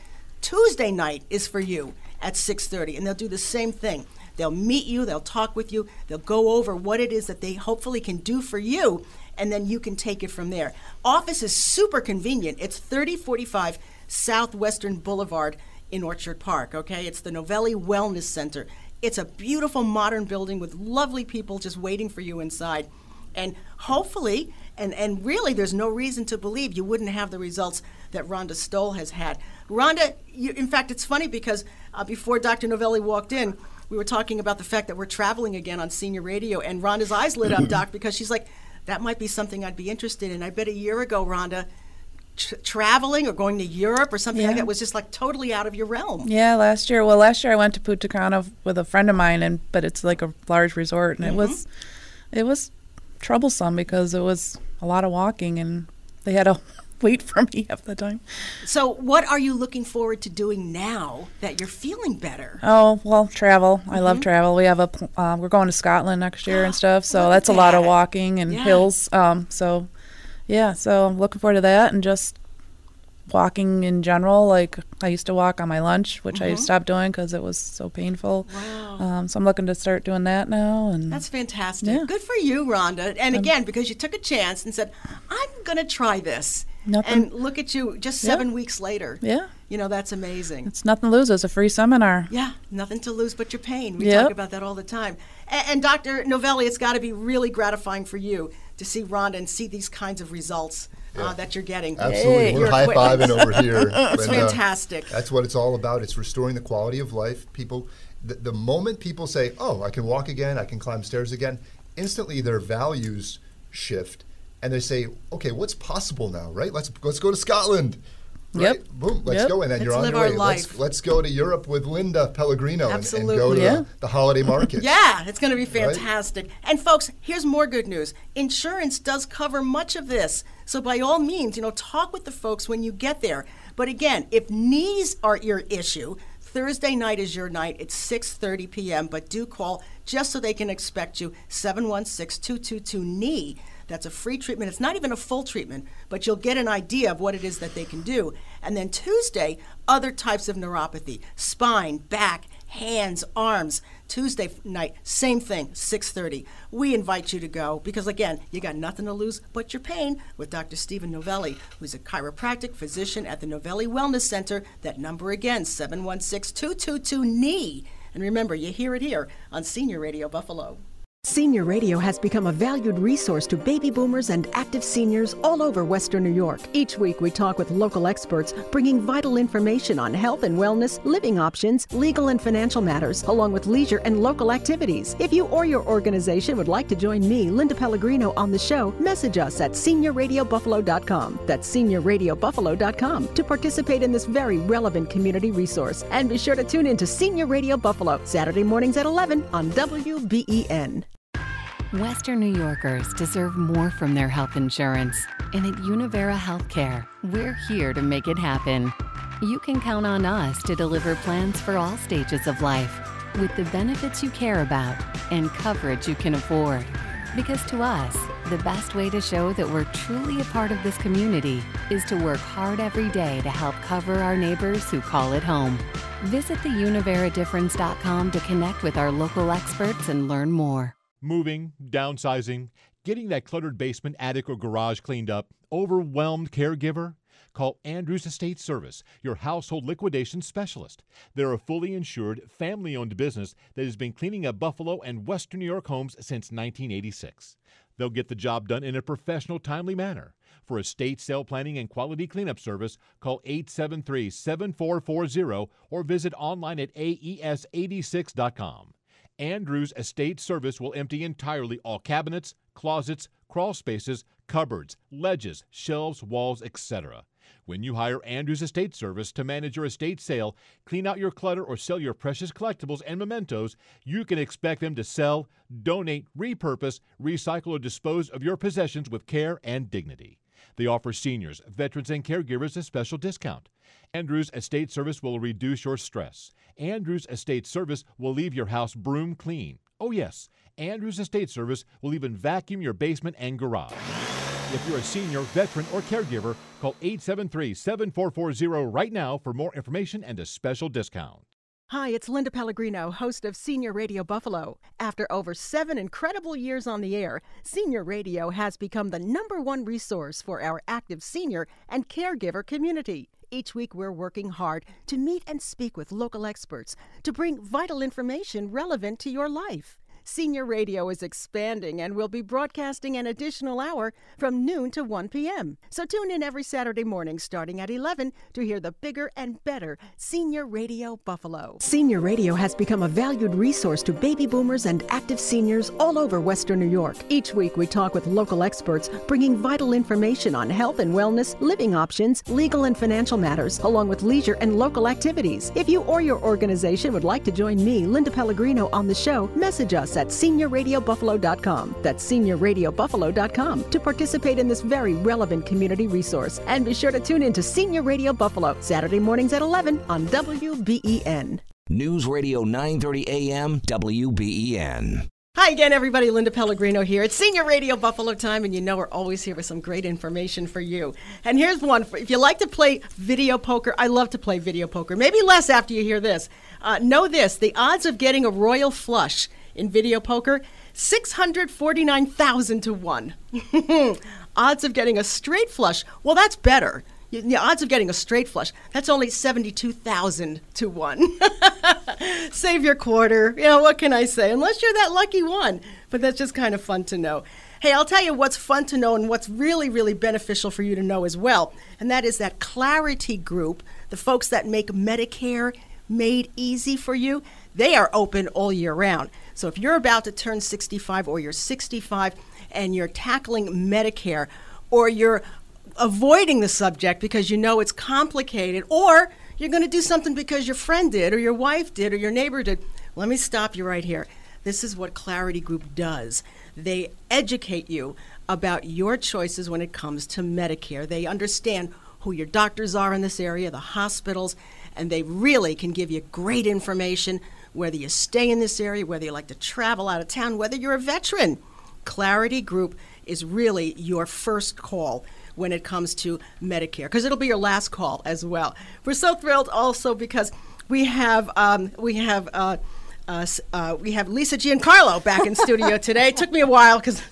Tuesday night is for you at 6:30 and they'll do the same thing. They'll meet you, they'll talk with you, they'll go over what it is that they hopefully can do for you and then you can take it from there. Office is super convenient. It's 3045 Southwestern Boulevard in Orchard Park, okay? It's the Novelli Wellness Center. It's a beautiful modern building with lovely people just waiting for you inside. And hopefully, and, and really, there's no reason to believe you wouldn't have the results that Rhonda Stoll has had. Rhonda, you, in fact, it's funny because uh, before Dr. Novelli walked in, we were talking about the fact that we're traveling again on senior radio, and Rhonda's eyes lit up, Doc, because she's like, that might be something I'd be interested in. I bet a year ago, Rhonda, tr traveling or going to Europe or something like that was just like totally out of your realm. Yeah, last year. Well, last year I went to Punta Cana with a friend of mine, and but it's like a large resort, and Mhm. it was, it was troublesome because it was a lot of walking, and they had to wait for me half the time. So, what are you looking forward to doing now that you're feeling better? Oh well, travel. I love Mhm. travel. We have a pl- uh, we're going to Scotland next year and stuff, so that's a lot of walking and Yeah. hills. Um, so yeah, so I'm looking forward to that and just walking in general. Like I used to walk on my lunch, which I Mhm. stopped doing because it was so painful. Wow. Um, so I'm looking to start doing that now. And That's fantastic. Yeah. Good for you, Rhonda. And Um, again, because you took a chance and said, I'm going to try this. Nothing- And look at you just Yeah. seven weeks later. Yeah. You know, that's amazing. it's nothing to lose. It's a free seminar. Yeah, nothing to lose but your pain. We Yep. talk about that all the time. And, and Dr. Novelli, it's got to be really gratifying for you to see Rhonda and see these kinds of results uh, that you're getting. Absolutely. We're high equipment. fiving over here. it's Linda. fantastic. That's what it's all about. It's restoring the quality of life. People, the, the moment people say, "Oh, I can walk again, I can climb stairs again," instantly their values shift, and they say, "Okay, what's possible now? Right? Let's let's go to Scotland." Right? Yep. Boom. Let's Yep. go, and then you're on live your our way. life. Let's let's go to Europe with Linda Pellegrino and, and go to Yeah. the, the holiday market. Yeah, it's going to be Right? fantastic. And folks, here's more good news. Insurance does cover much of this. So by all means, you know, talk with the folks when you get there. But again, if knees are your issue, Thursday night is your night. It's 6:30 p.m., but do call just so they can expect you 716-222-knee. That's a free treatment. It's not even a full treatment, but you'll get an idea of what it is that they can do. And then Tuesday, other types of neuropathy, spine, back, hands, arms. Tuesday night, same thing, 6:30. We invite you to go because again, you got nothing to lose but your pain with Dr. Stephen Novelli, who's a chiropractic physician at the Novelli Wellness Center. That number again, 716-222-knee. And remember, you hear it here on Senior Radio Buffalo. Senior Radio has become a valued resource to baby boomers and active seniors all over Western New York. Each week, we talk with local experts, bringing vital information on health and wellness, living options, legal and financial matters, along with leisure and local activities. If you or your organization would like to join me, Linda Pellegrino, on the show, message us at seniorradiobuffalo.com. That's seniorradiobuffalo.com to participate in this very relevant community resource. And be sure to tune in to Senior Radio Buffalo, Saturday mornings at 11 on WBEN. Western New Yorkers deserve more from their health insurance. And at Univera Healthcare, we're here to make it happen. You can count on us to deliver plans for all stages of life with the benefits you care about and coverage you can afford. Because to us, the best way to show that we're truly a part of this community is to work hard every day to help cover our neighbors who call it home. Visit theuniveradifference.com to connect with our local experts and learn more. Moving, downsizing, getting that cluttered basement, attic, or garage cleaned up, overwhelmed caregiver? Call Andrews Estate Service, your household liquidation specialist. They're a fully insured, family owned business that has been cleaning up Buffalo and Western New York homes since 1986. They'll get the job done in a professional, timely manner. For estate sale planning and quality cleanup service, call 873 7440 or visit online at E aes86.com. Andrews Estate Service will empty entirely all cabinets, closets, crawl spaces, cupboards, ledges, shelves, walls, etc. When you hire Andrews Estate Service to manage your estate sale, clean out your clutter, or sell your precious collectibles and mementos, you can expect them to sell, donate, repurpose, recycle, or dispose of your possessions with care and dignity. They offer seniors, veterans, and caregivers a special discount. Andrews Estate Service will reduce your stress. Andrews Estate Service will leave your house broom clean. Oh, yes, Andrews Estate Service will even vacuum your basement and garage. If you're a senior, veteran, or caregiver, call 873 7440 right now for more information and a special discount. Hi, it's Linda Pellegrino, host of Senior Radio Buffalo. After over seven incredible years on the air, Senior Radio has become the number one resource for our active senior and caregiver community. Each week, we're working hard to meet and speak with local experts to bring vital information relevant to your life. Senior Radio is expanding and will be broadcasting an additional hour from noon to 1 p.m. So tune in every Saturday morning starting at 11 to hear the bigger and better Senior Radio Buffalo. Senior Radio has become a valued resource to baby boomers and active seniors all over Western New York. Each week, we talk with local experts, bringing vital information on health and wellness, living options, legal and financial matters, along with leisure and local activities. If you or your organization would like to join me, Linda Pellegrino, on the show, message us at seniorradiobuffalo.com. That's seniorradiobuffalo.com to participate in this very relevant community resource. And be sure to tune in to Senior Radio Buffalo, Saturday mornings at 11 on WBEN. News Radio 930 AM WBEN. Hi again, everybody. Linda Pellegrino here. It's Senior Radio Buffalo time, and you know we're always here with some great information for you. And here's one: for, if you like to play video poker, I love to play video poker. Maybe less after you hear this. Uh, know this: the odds of getting a royal flush in video poker, six hundred forty-nine thousand to one. odds of getting a straight flush, well, that's better. The odds of getting a straight flush, that's only 72,000 to 1. Save your quarter. You know, what can I say? Unless you're that lucky one. But that's just kind of fun to know. Hey, I'll tell you what's fun to know and what's really, really beneficial for you to know as well. And that is that Clarity Group, the folks that make Medicare made easy for you, they are open all year round. So if you're about to turn 65 or you're 65 and you're tackling Medicare or you're avoiding the subject because you know it's complicated, or you're going to do something because your friend did, or your wife did, or your neighbor did. Let me stop you right here. This is what Clarity Group does. They educate you about your choices when it comes to Medicare. They understand who your doctors are in this area, the hospitals, and they really can give you great information whether you stay in this area, whether you like to travel out of town, whether you're a veteran. Clarity Group is really your first call when it comes to Medicare, because it'll be your last call as well. We're so thrilled also because we have um, we have. Uh, uh, uh, we have Lisa Giancarlo back in studio today. It took me a while because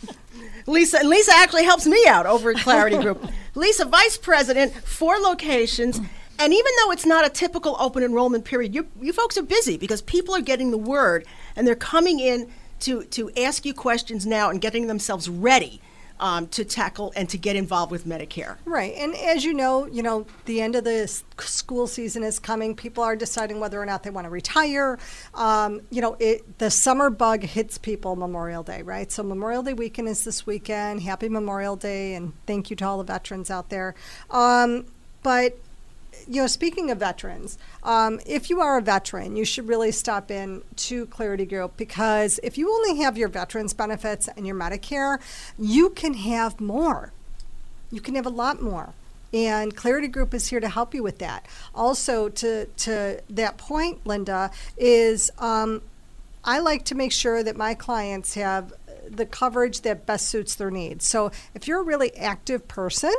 Lisa and Lisa actually helps me out over at Clarity Group. Lisa, vice president, four locations. And even though it's not a typical open enrollment period, you, you folks are busy because people are getting the word and they're coming in to, to ask you questions now and getting themselves ready um, to tackle and to get involved with Medicare. Right, and as you know, you know the end of the school season is coming. People are deciding whether or not they want to retire. Um, you know, it, the summer bug hits people Memorial Day, right? So Memorial Day weekend is this weekend. Happy Memorial Day, and thank you to all the veterans out there. Um, but you know, speaking of veterans, um, if you are a veteran, you should really stop in to Clarity Group because if you only have your veterans benefits and your Medicare, you can have more. You can have a lot more. And Clarity Group is here to help you with that. Also, to, to that point, Linda, is um, I like to make sure that my clients have the coverage that best suits their needs. So if you're a really active person,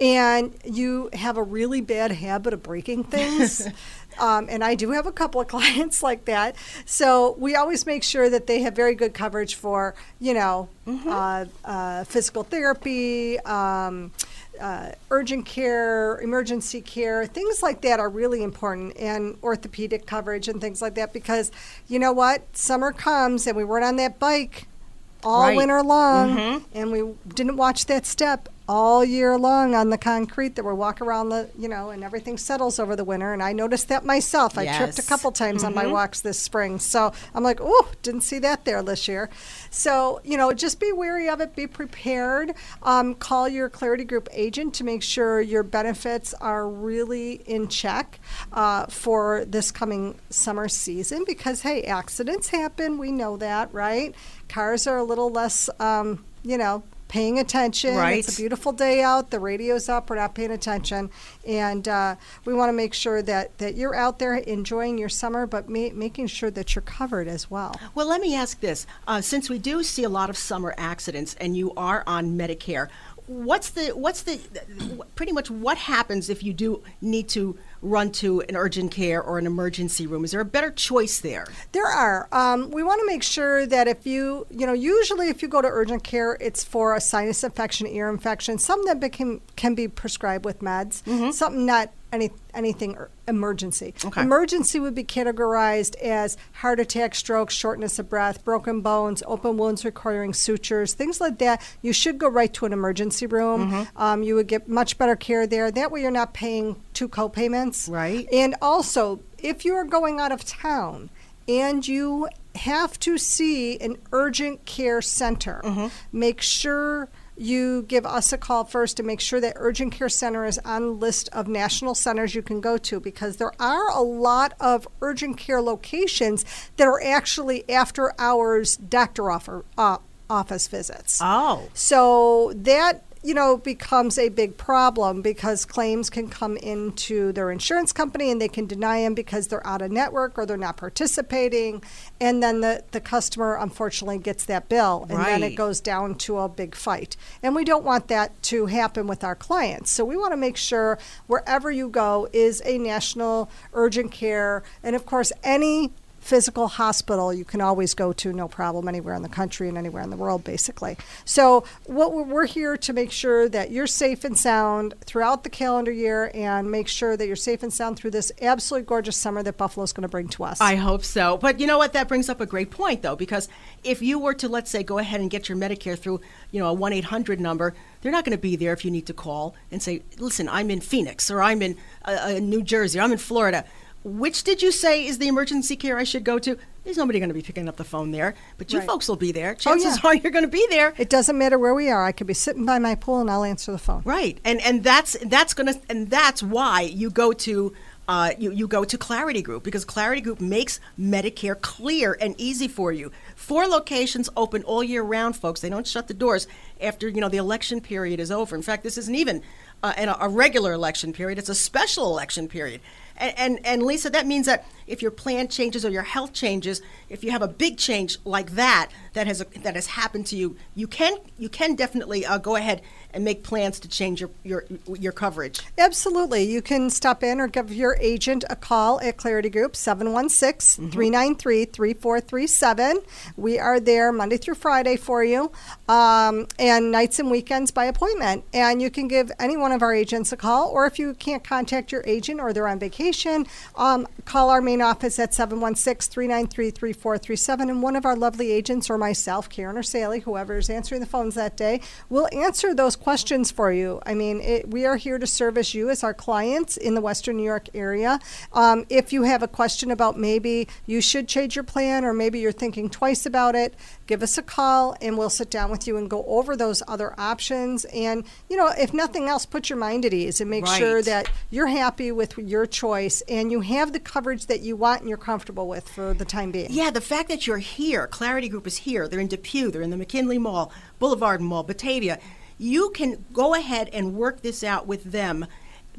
and you have a really bad habit of breaking things. um, and I do have a couple of clients like that. So we always make sure that they have very good coverage for, you know, uh, uh, physical therapy. Um, uh, urgent care, emergency care, things like that are really important, and orthopedic coverage and things like that because you know what? Summer comes and we weren't on that bike all Right. winter long, Mhm. and we didn't watch that step all year long on the concrete that we walk around the, you know, and everything settles over the winter. And I noticed that myself. I tripped a couple times on my Mhm. walks this spring. So I'm like, oh, didn't see that there this year. So, you know, just be wary of it, be prepared. Um, call your Clarity Group agent to make sure your benefits are really in check uh, for this coming summer season because, hey, accidents happen. We know that, right? Cars are a little less, um, you know, paying attention. Right. It's a beautiful day out. The radio's up. We're not paying attention. And uh, we want to make sure that, that you're out there enjoying your summer, but ma- making sure that you're covered as well. Well, let me ask this: uh, since we do see a lot of summer accidents, and you are on Medicare, what's the what's the pretty much what happens if you do need to run to an urgent care or an emergency room? Is there a better choice there? There are. Um, we want to make sure that if you, you know, usually if you go to urgent care, it's for a sinus infection, ear infection, something that became, can be prescribed with meds, something not any anything er- emergency. Okay. Emergency would be categorized as heart attack, stroke, shortness of breath, broken bones, open wounds requiring sutures, things like that. You should go right to an emergency room. Mhm. Um, you would get much better care there. That way, you're not paying two co-payments. Right. And also, if you are going out of town and you have to see an urgent care center, make sure you give us a call first to make sure that urgent care center is on the list of national centers you can go to because there are a lot of urgent care locations that are actually after hours doctor offer, uh, office visits. Oh. So that you know becomes a big problem because claims can come into their insurance company and they can deny them because they're out of network or they're not participating and then the, the customer unfortunately gets that bill and then it goes down to a big fight. And we don't want that to happen with our clients. So we want to make sure wherever you go is a national urgent care. And of course any physical hospital you can always go to no problem anywhere in the country and anywhere in the world basically so what we're, here to make sure that you're safe and sound throughout the calendar year and make sure that you're safe and sound through this absolutely gorgeous summer that buffalo's going to bring to us I hope so. But you know what? That brings up a great point, though, because if you were to, let's say, go ahead and get your Medicare through, you know, a 1 800 number, they're not going to be there if you need to call and say, listen, I'm in Phoenix or I'm in uh, uh, New Jersey, or I'm in Florida. Which did you say is the emergency care I should go to? There's nobody going to be picking up the phone there, but you Right. folks will be there. Oh, Chances yeah. are you're going to be there. It doesn't matter where we are. I could be sitting by my pool and I'll answer the phone. Right, and and that's that's gonna and that's why you go to. Uh, you, you go to Clarity Group because Clarity Group makes Medicare clear and easy for you. Four locations open all year round, folks. They don't shut the doors after you know the election period is over. In fact, this isn't even uh, an, a regular election period; it's a special election period. And, and and Lisa, that means that if your plan changes or your health changes, if you have a big change like that that has that has happened to you, you can you can definitely uh, go ahead and make plans to change your your your coverage. Absolutely. You can stop in or give your agent a call at Clarity Group, 716 393 3437. We are there Monday through Friday for you, um, and nights and weekends by appointment. And you can give any one of our agents a call, or if you can't contact your agent or they're on vacation, um, call our main office at 716 393 3437. And one of our lovely agents, or myself, Karen or Sally, whoever is answering the phones that day, will answer those questions for you. I mean, it, we are here to service you as our clients in the Western New York area. Um, if you have a question about maybe you should change your plan or maybe you're thinking twice about it, give us a call and we'll sit down with you and go over those other options. And, you know, if nothing else, put your mind at ease and make sure that you're happy with your choice and you have the coverage that you want and you're comfortable with for the time being. Yeah, the fact that you're here, Clarity Group is here. They're in Depew, they're in the McKinley Mall, Boulevard Mall, Batavia. You can go ahead and work this out with them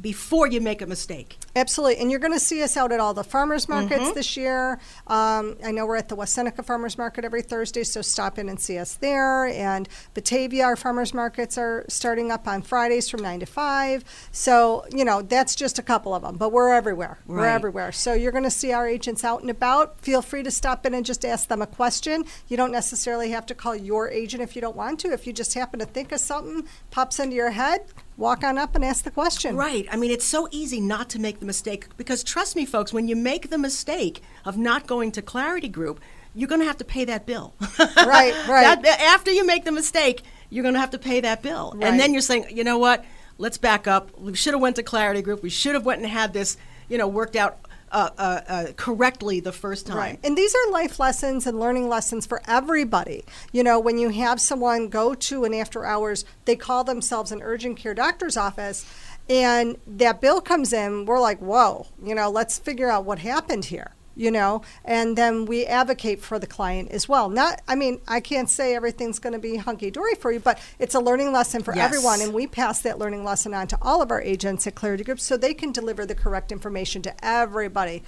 before you make a mistake. Absolutely, and you're going to see us out at all the farmers markets Mhm. this year. Um, I know we're at the West Seneca Farmers Market every Thursday, so stop in and see us there. And Batavia, our farmers markets are starting up on Fridays from nine to five. So you know that's just a couple of them, but we're everywhere. We're everywhere. So you're going to see our agents out and about. Feel free to stop in and just ask them a question. You don't necessarily have to call your agent if you don't want to. If you just happen to think of something pops into your head, walk on up and ask the question. Right. I mean, it's so easy not to make the mistake because trust me, folks, when you make the mistake of not going to Clarity Group, you're going to have to pay that bill. Right, right. That- after you make the mistake, you're going to have to pay that bill, Right. and then you're saying, you know what? Let's back up. We should have went to Clarity Group. We should have went and had this, you know, worked out uh, uh, uh, correctly the first time. Right. And these are life lessons and learning lessons for everybody. You know, when you have someone go to an after hours, they call themselves an urgent care doctor's office, and that bill comes in, we're like, whoa, you know, let's figure out what happened here. You know, and then we advocate for the client as well. Not, I mean, I can't say everything's going to be hunky dory for you, but it's a learning lesson for Yes. everyone, and we pass that learning lesson on to all of our agents at Clarity Group so they can deliver the correct information to everybody.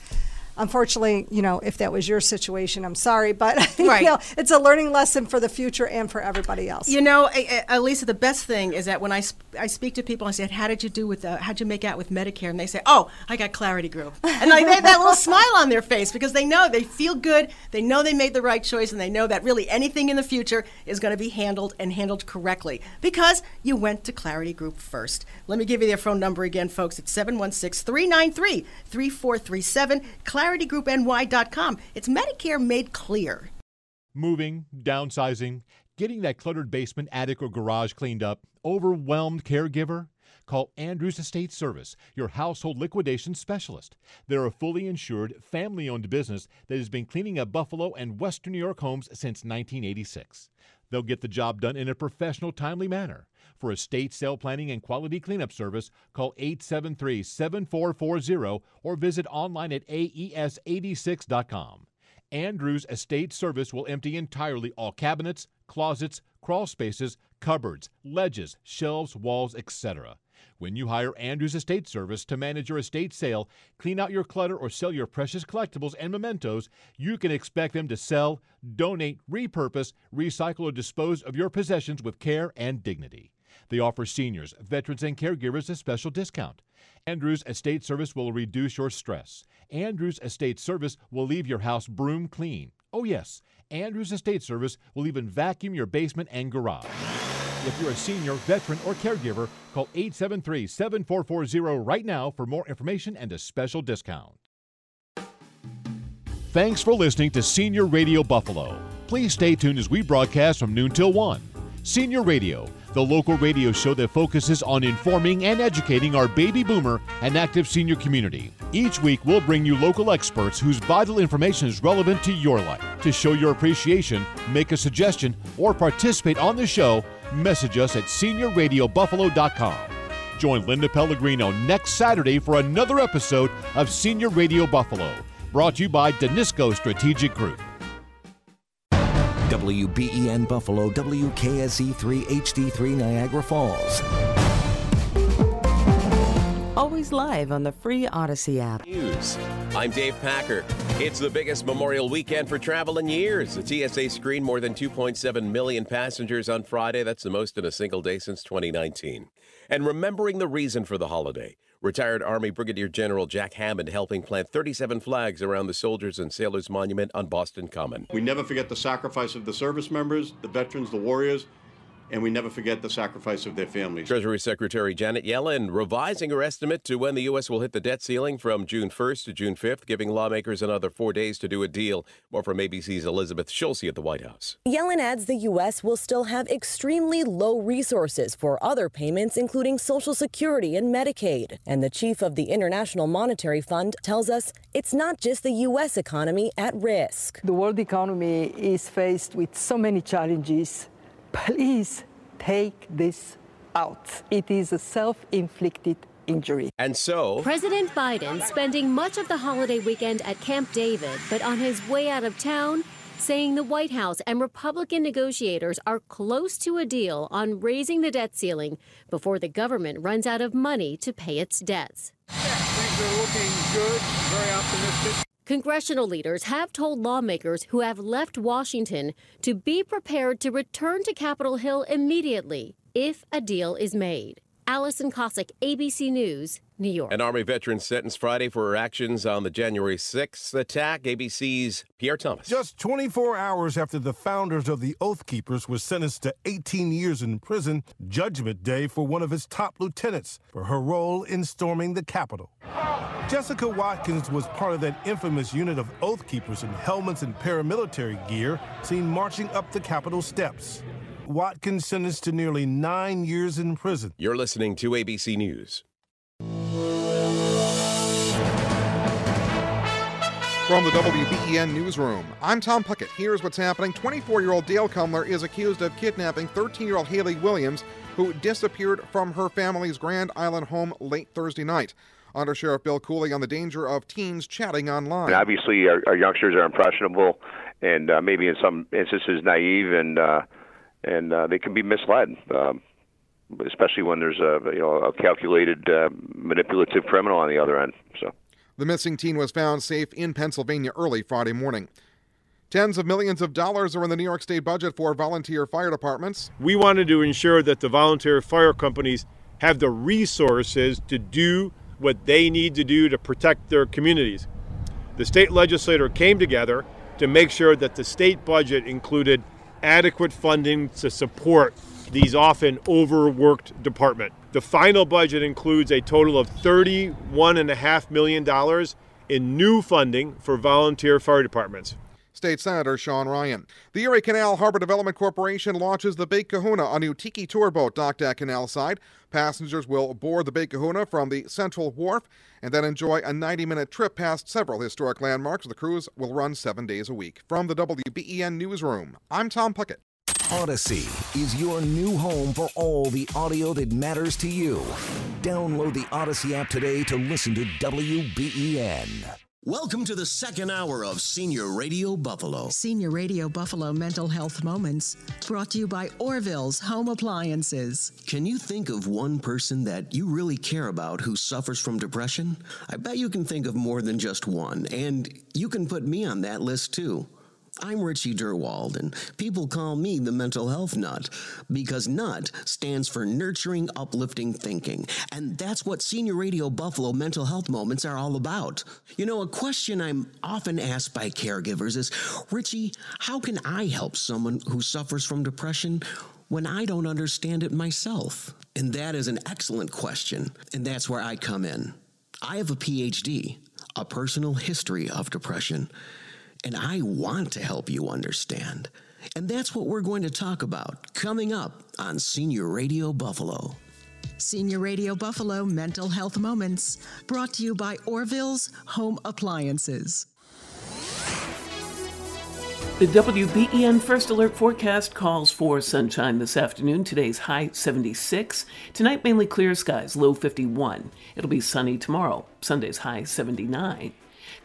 Unfortunately, you know, if that was your situation, I'm sorry, but Right. you know, it's a learning lesson for the future and for everybody else. You know, uh, the best thing is that when I, sp- I speak to people, I say, "How did you do with? Uh, how'd you make out with Medicare?" And they say, "Oh, I got Clarity Group," and like they have that little smile on their face because they know they feel good, they know they made the right choice, and they know that really anything in the future is going to be handled and handled correctly because you went to Clarity Group first. Let me give you their phone number again, folks. It's 716-393-3437, ClarityGroupNY.com. It's Medicare made clear. Moving, downsizing, getting that cluttered basement, attic, or garage cleaned up, overwhelmed caregiver? Call Andrews Estate Service, your household liquidation specialist. They're a fully insured, family owned business that has been cleaning up Buffalo and Western New York homes since 1986. They'll get the job done in a professional, timely manner. For estate sale planning and quality cleanup service, call 873 7440 or visit online at E aes86.com. Andrews Estate Service will empty entirely all cabinets, closets, crawl spaces, cupboards, ledges, shelves, walls, etc. When you hire Andrews Estate Service to manage your estate sale, clean out your clutter, or sell your precious collectibles and mementos, you can expect them to sell, donate, repurpose, recycle, or dispose of your possessions with care and dignity. They offer seniors, veterans, and caregivers a special discount. Andrews Estate Service will reduce your stress. Andrews Estate Service will leave your house broom clean. Oh, yes, Andrews Estate Service will even vacuum your basement and garage. If you're a senior, veteran, or caregiver, call 873 7440 right now for more information and a special discount. Thanks for listening to Senior Radio Buffalo. Please stay tuned as we broadcast from noon till 1. Senior Radio, the local radio show that focuses on informing and educating our baby boomer and active senior community. Each week, we'll bring you local experts whose vital information is relevant to your life. To show your appreciation, make a suggestion, or participate on the show, message us at seniorradiobuffalo.com. Join Linda Pellegrino next Saturday for another episode of Senior Radio Buffalo, brought to you by Danisco Strategic Group. WBEN Buffalo, WKSE3 HD3 Niagara Falls. Always live on the free Audacy app. News. I'm Dave Packer. It's the biggest Memorial weekend for travel in years. The TSA screened more than 2.7 million passengers on Friday. That's the most in a single day since 2019. And remembering the reason for the holiday. Retired Army Brigadier General Jack Hammond helping plant 37 flags around the Soldiers and Sailors Monument on Boston Common. We never forget the sacrifice of the service members, the veterans, the warriors, and we never forget the sacrifice of their families. Treasury Secretary Janet Yellen revising her estimate to when the U.S. will hit the debt ceiling from June 1st to June 5th, giving lawmakers another four days to do a deal. More from ABC's Elizabeth Schulze at the White House. Yellen adds the U.S. will still have extremely low resources for other payments, including Social Security and Medicaid. And the chief of the International Monetary Fund tells us it's not just the U.S. economy at risk. The world economy is faced with so many challenges please take this out. It is a self inflicted injury. And so, President Biden spending much of the holiday weekend at Camp David, but on his way out of town, saying the White House and Republican negotiators are close to a deal on raising the debt ceiling before the government runs out of money to pay its debts. Things are looking good, very optimistic. Congressional leaders have told lawmakers who have left Washington to be prepared to return to Capitol Hill immediately if a deal is made. Allison Cossack, ABC News, New York. An Army veteran sentenced Friday for her actions on the January 6th attack. ABC's Pierre Thomas. Just 24 hours after the founders of the Oath Keepers were sentenced to 18 years in prison, Judgment Day for one of his top lieutenants for her role in storming the Capitol. Jessica Watkins was part of that infamous unit of Oath Keepers in helmets and paramilitary gear seen marching up the Capitol steps. Watkins sentenced to nearly nine years in prison. You're listening to ABC News. From the WBEN Newsroom, I'm Tom Puckett. Here's what's happening. 24 year old Dale Cumler is accused of kidnapping 13 year old Haley Williams, who disappeared from her family's Grand Island home late Thursday night. Under Sheriff Bill Cooley on the danger of teens chatting online. And obviously, our, our youngsters are impressionable and uh, maybe in some instances naive, and uh, and uh, they can be misled, um, especially when there's a you know a calculated, uh, manipulative criminal on the other end. So. The missing teen was found safe in Pennsylvania early Friday morning. Tens of millions of dollars are in the New York State budget for volunteer fire departments. We wanted to ensure that the volunteer fire companies have the resources to do what they need to do to protect their communities. The state legislature came together to make sure that the state budget included adequate funding to support these often overworked department. The final budget includes a total of $31.5 million in new funding for volunteer fire departments. State Senator Sean Ryan. The Erie Canal Harbor Development Corporation launches the Big Kahuna, a new tiki tour boat docked at Canal Side. Passengers will board the Big Kahuna from the Central Wharf and then enjoy a 90 minute trip past several historic landmarks. The cruise will run seven days a week. From the WBEN Newsroom, I'm Tom Puckett. Audacy is your new home for all the audio that matters to you. Download the Audacy app today to listen to WBEN. Welcome to the second hour of Senior Radio Buffalo. Senior Radio Buffalo Mental Health Moments, brought to you by Orville's Home Appliances. Can you think of one person that you really care about who suffers from depression? I bet you can think of more than just one, and you can put me on that list too. I'm Richie Durwald, and people call me the mental health nut because NUT stands for Nurturing Uplifting Thinking, and that's what Senior Radio Buffalo mental health moments are all about. You know, a question I'm often asked by caregivers is Richie, how can I help someone who suffers from depression? When I don't understand it myself. And that is an excellent question, and that's where I come in. I have a PhD, a personal history of depression and I want to help you understand. And that's what we're going to talk about coming up on Senior Radio Buffalo. Senior Radio Buffalo Mental Health Moments, brought to you by Orville's Home Appliances. The WBEN First Alert forecast calls for sunshine this afternoon. Today's high 76. Tonight, mainly clear skies, low 51. It'll be sunny tomorrow. Sunday's high 79.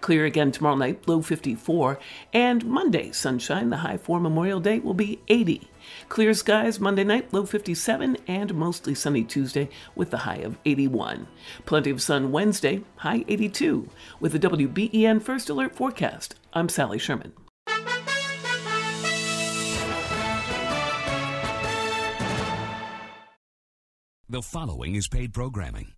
Clear again tomorrow night, low 54. And Monday, sunshine. The high for Memorial Day will be 80. Clear skies Monday night, low 57, and mostly sunny Tuesday with the high of 81. Plenty of sun Wednesday, high 82. With the WBEN First Alert forecast, I'm Sally Sherman. The following is paid programming.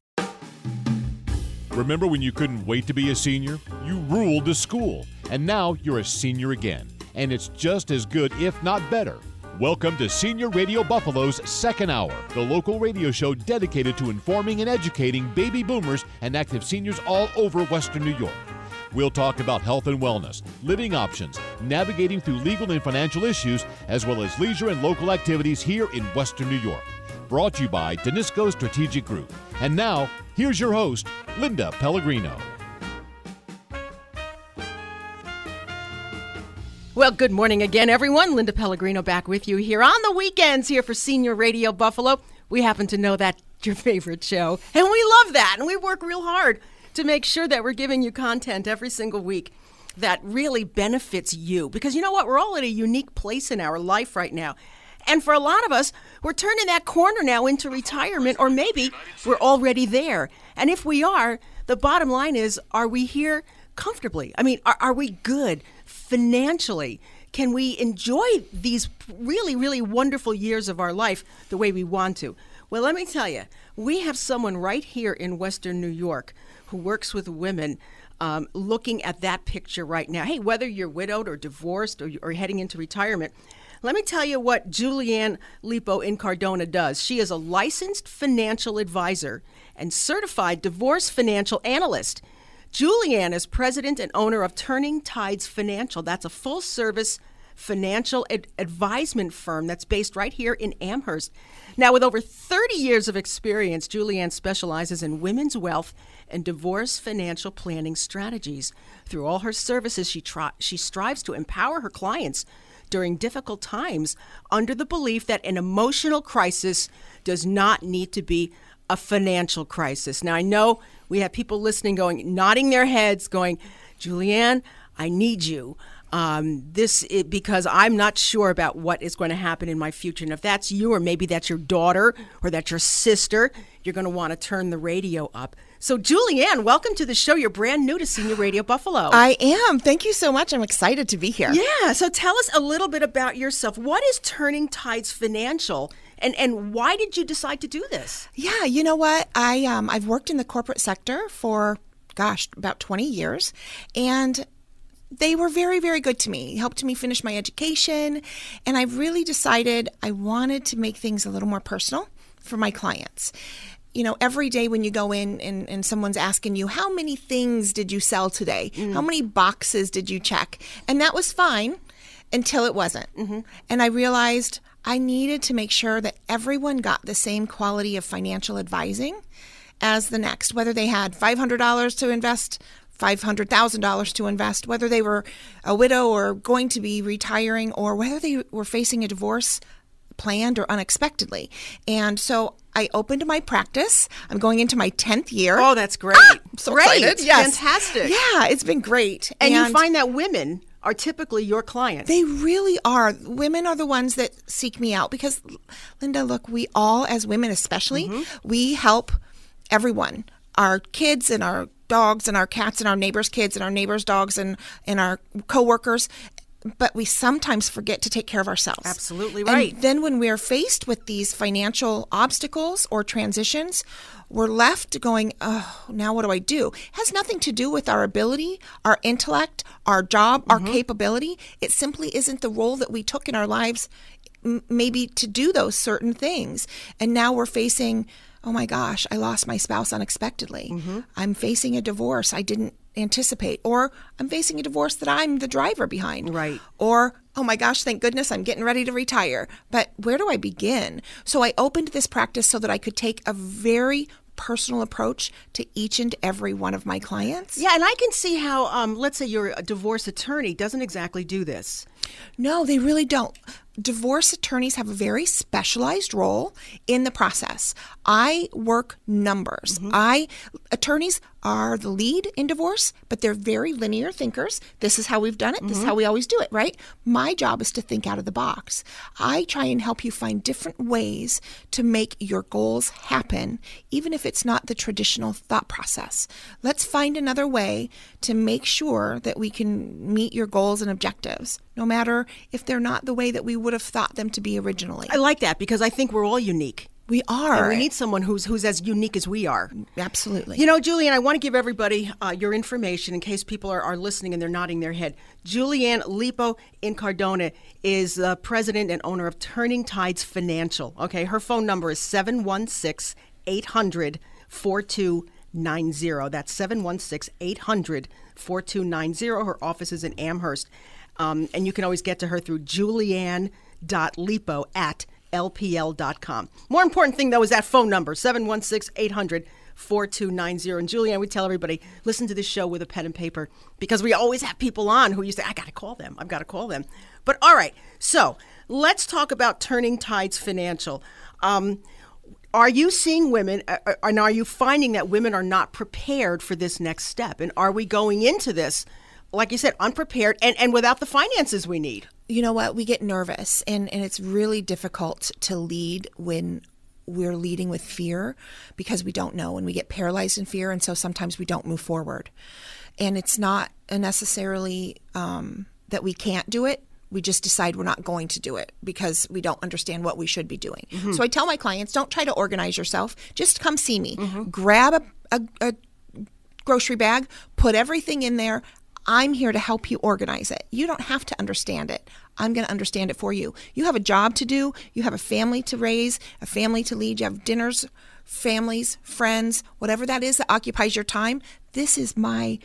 Remember when you couldn't wait to be a senior? You ruled the school, and now you're a senior again. And it's just as good, if not better. Welcome to Senior Radio Buffalo's second hour, the local radio show dedicated to informing and educating baby boomers and active seniors all over Western New York. We'll talk about health and wellness, living options, navigating through legal and financial issues, as well as leisure and local activities here in Western New York. Brought to you by Danisco Strategic Group. And now, here's your host, Linda Pellegrino. Well, good morning again, everyone. Linda Pellegrino back with you here on the weekends here for Senior Radio Buffalo. We happen to know that your favorite show, and we love that, and we work real hard to make sure that we're giving you content every single week that really benefits you. Because you know what? We're all at a unique place in our life right now. And for a lot of us, we're turning that corner now into retirement, or maybe we're already there. And if we are, the bottom line is are we here comfortably? I mean, are, are we good financially? Can we enjoy these really, really wonderful years of our life the way we want to? Well, let me tell you, we have someone right here in Western New York who works with women um, looking at that picture right now. Hey, whether you're widowed or divorced or, or heading into retirement, let me tell you what Julianne Lipo Incardona does. She is a licensed financial advisor and certified divorce financial analyst. Julianne is president and owner of Turning Tides Financial. That's a full service financial ad- advisement firm that's based right here in Amherst. Now, with over 30 years of experience, Julianne specializes in women's wealth and divorce financial planning strategies. Through all her services, she, tri- she strives to empower her clients during difficult times under the belief that an emotional crisis does not need to be a financial crisis. Now, I know we have people listening going, nodding their heads, going, Julianne, I need you. Um, this it, because I'm not sure about what is going to happen in my future. And if that's you, or maybe that's your daughter, or that's your sister, you're going to want to turn the radio up. So, Julianne, welcome to the show. You're brand new to Senior Radio Buffalo. I am. Thank you so much. I'm excited to be here. Yeah. So, tell us a little bit about yourself. What is Turning Tides Financial? And, and why did you decide to do this? Yeah, you know what? I um, I've worked in the corporate sector for gosh, about 20 years and they were very, very good to me, helped me finish my education. And I really decided I wanted to make things a little more personal for my clients. You know, every day when you go in and, and someone's asking you, How many things did you sell today? Mm. How many boxes did you check? And that was fine until it wasn't. Mm-hmm. And I realized I needed to make sure that everyone got the same quality of financial advising as the next, whether they had $500 to invest $500,000 to invest, whether they were a widow or going to be retiring, or whether they were facing a divorce planned or unexpectedly. And so I opened my practice. I'm going into my 10th year. Oh, that's great. Ah, so great. Excited. Yes. Fantastic. Yeah, it's been great. And, and you find that women are typically your clients. They really are. Women are the ones that seek me out because, Linda, look, we all, as women especially, mm-hmm. we help everyone our kids and our dogs and our cats and our neighbors' kids and our neighbors' dogs and, and our coworkers but we sometimes forget to take care of ourselves. Absolutely right. And then when we're faced with these financial obstacles or transitions, we're left going, oh, now what do I do? It has nothing to do with our ability, our intellect, our job, mm-hmm. our capability. It simply isn't the role that we took in our lives, m- maybe to do those certain things. And now we're facing oh my gosh, I lost my spouse unexpectedly. Mm-hmm. I'm facing a divorce I didn't anticipate. Or I'm facing a divorce that I'm the driver behind. Right. Or oh my gosh, thank goodness I'm getting ready to retire. But where do I begin? So I opened this practice so that I could take a very personal approach to each and every one of my clients. Yeah, and I can see how, um, let's say you're a divorce attorney, doesn't exactly do this. No, they really don't. Divorce attorneys have a very specialized role in the process. I work numbers. I attorneys are the lead in divorce, but they're very linear thinkers. This is how we've done it. This is mm-hmm. how we always do it, right? My job is to think out of the box. I try and help you find different ways to make your goals happen, even if it's not the traditional thought process. Let's find another way to make sure that we can meet your goals and objectives, no matter if they're not the way that we would have thought them to be originally. I like that because I think we're all unique. We are. And we need someone who's who's as unique as we are. Absolutely. You know, Julianne, I want to give everybody uh, your information in case people are, are listening and they're nodding their head. Julianne Lipo Incardona is the president and owner of Turning Tides Financial. Okay, her phone number is 716 800 4290. That's 716 800 4290. Her office is in Amherst. Um, and you can always get to her through julianne.lipo at lpl.com. More important thing, though, is that phone number 716 800 4290. And Julianne, we tell everybody listen to this show with a pen and paper because we always have people on who you say, I got to call them. I've got to call them. But all right, so let's talk about Turning Tides Financial. Um, are you seeing women, uh, uh, and are you finding that women are not prepared for this next step? And are we going into this, like you said, unprepared and, and without the finances we need? You know what? We get nervous, and, and it's really difficult to lead when we're leading with fear because we don't know and we get paralyzed in fear, and so sometimes we don't move forward. And it's not necessarily um, that we can't do it. We just decide we're not going to do it because we don't understand what we should be doing. Mm-hmm. So I tell my clients don't try to organize yourself, just come see me. Grab a, a, a grocery bag, put everything in there. I'm here to help you organize it. You don't have to understand it. I'm going to understand it for you. You have a job to do, you have a family to raise, a family to lead, you have dinners, families, friends, whatever that is that occupies your time. This is my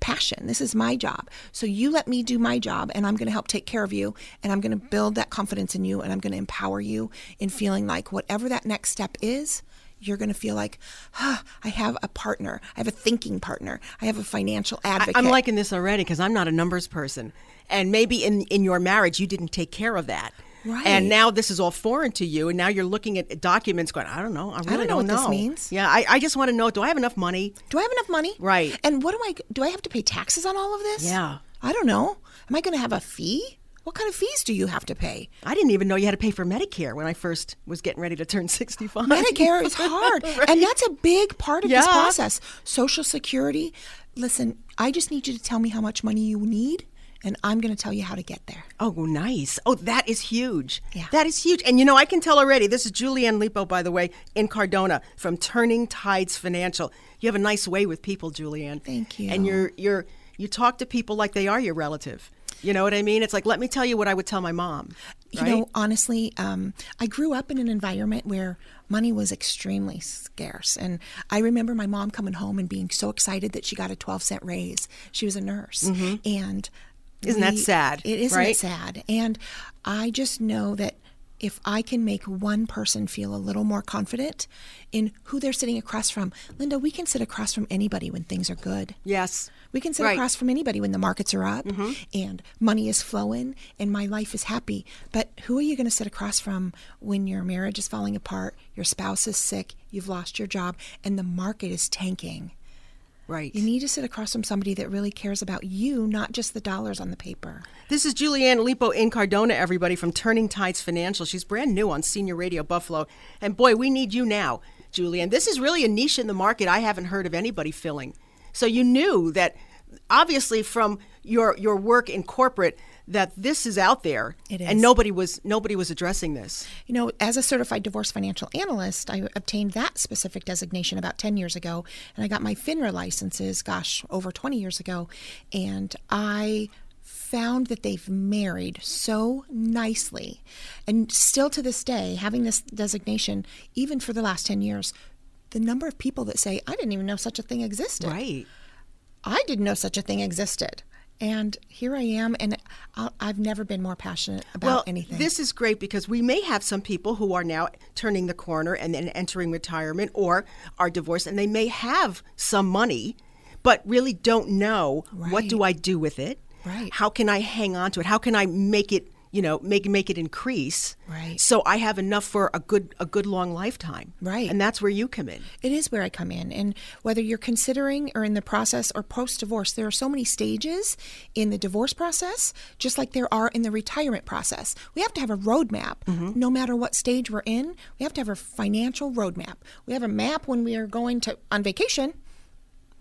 passion. This is my job. So you let me do my job and I'm going to help take care of you and I'm going to build that confidence in you and I'm going to empower you in feeling like whatever that next step is, you're going to feel like, ah, I have a partner. I have a thinking partner. I have a financial advocate. I, am liking this already because I'm not a numbers person. And maybe in, in your marriage, you didn't take care of that. Right. And now this is all foreign to you. And now you're looking at documents going, I don't know. I really don't know what this means. Yeah, I, I just want to know do I have enough money? Do I have enough money? Right. And what do I do? I have to pay taxes on all of this? Yeah. I don't know. Am I going to have a fee? What kind of fees do you have to pay? I didn't even know you had to pay for Medicare when I first was getting ready to turn 65. Medicare is hard. Right. And that's a big part of this process. Social Security. Listen, I just need you to tell me how much money you need, and I'm going to tell you how to get there. Oh, nice. Oh, that is huge. Yeah. That is huge. And you know, I can tell already, this is Julianne Lipo, by the way, Incardona from Turning Tides Financial. You have a nice way with people, Julianne. Thank you. And you're you're you talk to people like they are your relative. You know what I mean? It's like, let me tell you what I would tell my mom. You know, honestly, um, I grew up in an environment where money was extremely scarce. And I remember my mom coming home and being so excited that she got a 12 cent raise. She was a nurse. Mhm. And Isn't that sad, It isn't right? sad. And I just know that if I can make one person feel a little more confident in who they're sitting across from, Linda, we can sit across from anybody when things are good. Yes. We can sit Right. across from anybody when the markets are up Mhm. and money is flowing and my life is happy. But who are you going to sit across from when your marriage is falling apart, your spouse is sick, you've lost your job, and the market is tanking? Right. You need to sit across from somebody that really cares about you, not just the dollars on the paper. This is Julianne Lipo Incardona, everybody, from Turning Tides Financial. She's brand new on Senior Radio Buffalo. And boy, we need you now, Julianne. This is really a niche in the market I haven't heard of anybody filling. So you knew that obviously from your your work in corporate that this is out there It and nobody was nobody was addressing this. You know, as a certified divorce financial analyst, I obtained that specific designation about 10 years ago, and I got my FINRA licenses, gosh, over 20 years ago. And I found that they've married so nicely. And still to this day, having this designation, even for the last 10 years, the number of people that say, I didn't even know such a thing existed. Right. I didn't know such a thing existed. And here I am, and I'll, I've never been more passionate about well, anything. This is great because we may have some people who are now turning the corner and then entering retirement or are divorced, and they may have some money, but really don't know what do I do with it. Right. How can I hang on to it? How can I make it, you know, make make it increase? Right. So I have enough for a good a good long lifetime. Right. And that's where you come in. It is where I come in. And whether you're considering or in the process or post divorce, there are so many stages in the divorce process, just like there are in the retirement process. We have to have a roadmap mm-hmm. no matter what stage we're in. We have to have a financial roadmap. We have a map when we are going to on vacation.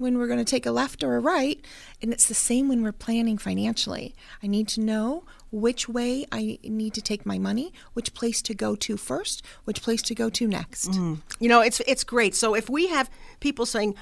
When we're going to take a left or a right, and it's the same when we're planning financially. I need to know which way I need to take my money, which place to go to first, which place to go to next. You know, it's it's great. So if we have people saying,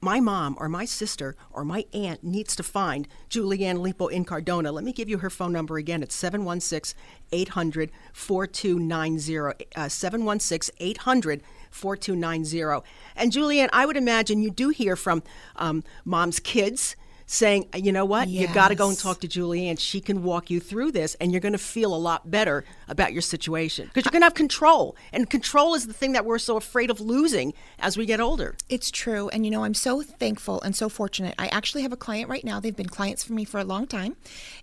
my mom or my sister or my aunt needs to find Julianne Lipo Incardona, let me give you her phone number again. It's 716 800 4290. uh, 716 800 4290. And Julianne, I would imagine you do hear from um, mom's kids saying, you know what, you got to go and talk to Julianne. She can walk you through this, and you're going to feel a lot better about your situation because you're going to have control. And control is the thing that we're so afraid of losing as we get older. It's true. And you know, I'm so thankful and so fortunate. I actually have a client right now. They've been clients for me for a long time.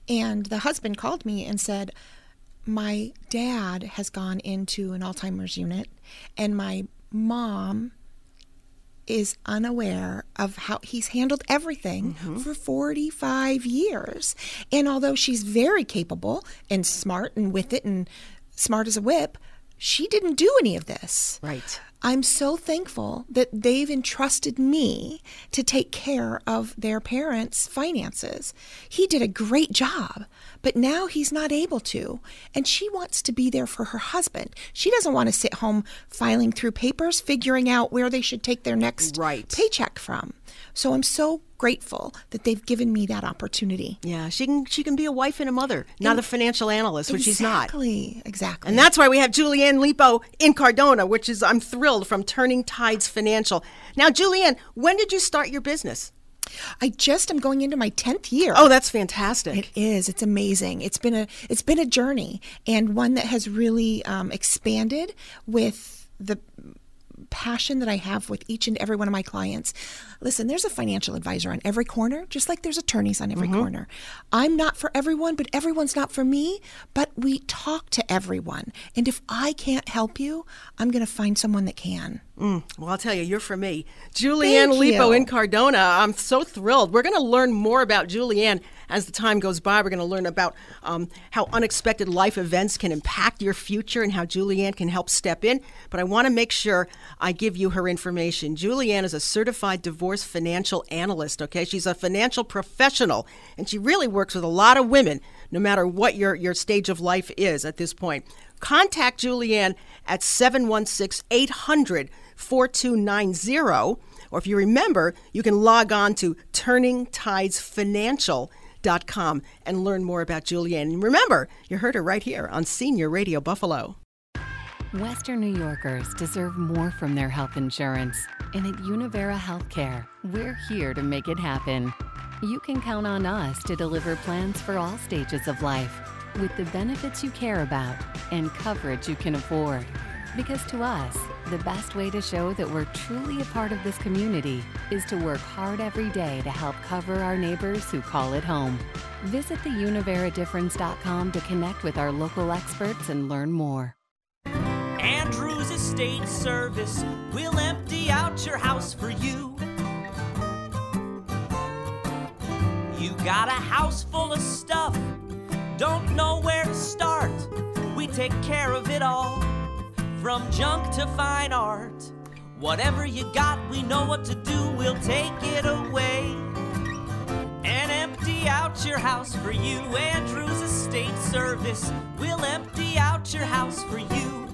And the husband called me and said, My dad has gone into an Alzheimer's unit, and my mom is unaware of how he's handled everything mm-hmm. for 45 years. And although she's very capable and smart and with it and smart as a whip, she didn't do any of this. Right. I'm so thankful that they've entrusted me to take care of their parents' finances. He did a great job, but now he's not able to. And she wants to be there for her husband. She doesn't want to sit home filing through papers, figuring out where they should take their next paycheck from. So I'm so grateful that they've given me that opportunity. Yeah, she can she can be a wife and a mother, not a financial analyst, which she's not. Exactly, exactly. And that's why we have Julianne Lipo Incardona, which is I'm thrilled from Turning Tides Financial. Now, Julianne, when did you start your business? I just am going into my 10th year. Oh, that's fantastic. It is. It's amazing. It's been a it's been a journey and one that has really um, expanded with the passion that I have with each and every one of my clients. Listen, there's a financial advisor on every corner, just like there's attorneys on every corner. I'm not for everyone, but everyone's not for me. But we talk to everyone. And if I can't help you, I'm going to find someone that can. Mm, well, I'll tell you, you're for me. Julianne Thank Lipo you. Incardona. I'm so thrilled. We're going to learn more about Julianne as the time goes by. We're going to learn about um, how unexpected life events can impact your future and how Julianne can help step in. But I want to make sure I give you her information. Julianne is a certified divorce financial analyst, okay? She's a financial professional, and she really works with a lot of women, no matter what your, your stage of life is at this point. Contact Julianne at 716 800 4290. Or if you remember, you can log on to turningtidesfinancial.com and learn more about Julianne. And remember, you heard her right here on Senior Radio Buffalo. Western New Yorkers deserve more from their health insurance. And at Univera Healthcare, we're here to make it happen. You can count on us to deliver plans for all stages of life with the benefits you care about and coverage you can afford. Because to us, the best way to show that we're truly a part of this community is to work hard every day to help cover our neighbors who call it home. Visit theuniveradifference.com to connect with our local experts and learn more. Andrews Estate Service will empty out your house for you. You got a house full of stuff, don't know where to start. We take care of it all, from junk to fine art. Whatever you got, we know what to do, we'll take it away and empty out your house for you. Andrews Estate Service we'll empty out your house for you.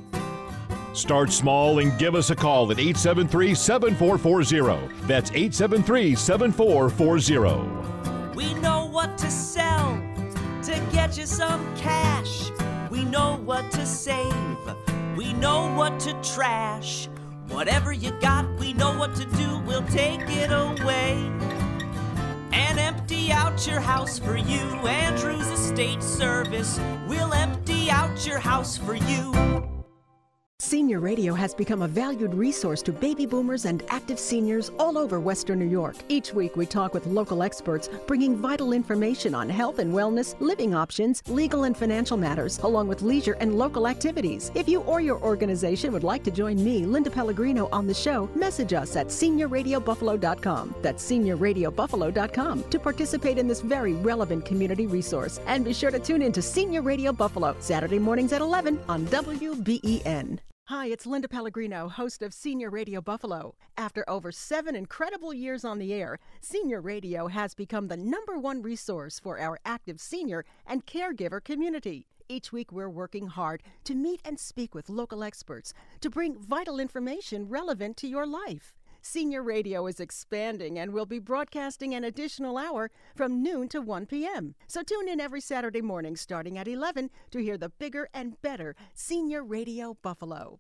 Start small and give us a call at 873 7440. That's 873 7440. We know what to sell to get you some cash. We know what to save. We know what to trash. Whatever you got, we know what to do. We'll take it away and empty out your house for you. Andrews Estate Service We'll empty out your house for you. Senior Radio has become a valued resource to baby boomers and active seniors all over Western New York. Each week, we talk with local experts, bringing vital information on health and wellness, living options, legal and financial matters, along with leisure and local activities. If you or your organization would like to join me, Linda Pellegrino, on the show, message us at seniorradiobuffalo.com. That's seniorradiobuffalo.com to participate in this very relevant community resource. And be sure to tune in to Senior Radio Buffalo, Saturday mornings at 11 on WBEN. Hi, it's Linda Pellegrino, host of Senior Radio Buffalo. After over seven incredible years on the air, Senior Radio has become the number one resource for our active senior and caregiver community. Each week, we're working hard to meet and speak with local experts to bring vital information relevant to your life. Senior Radio is expanding and will be broadcasting an additional hour from noon to 1 p.m. So tune in every Saturday morning starting at 11 to hear the bigger and better Senior Radio Buffalo.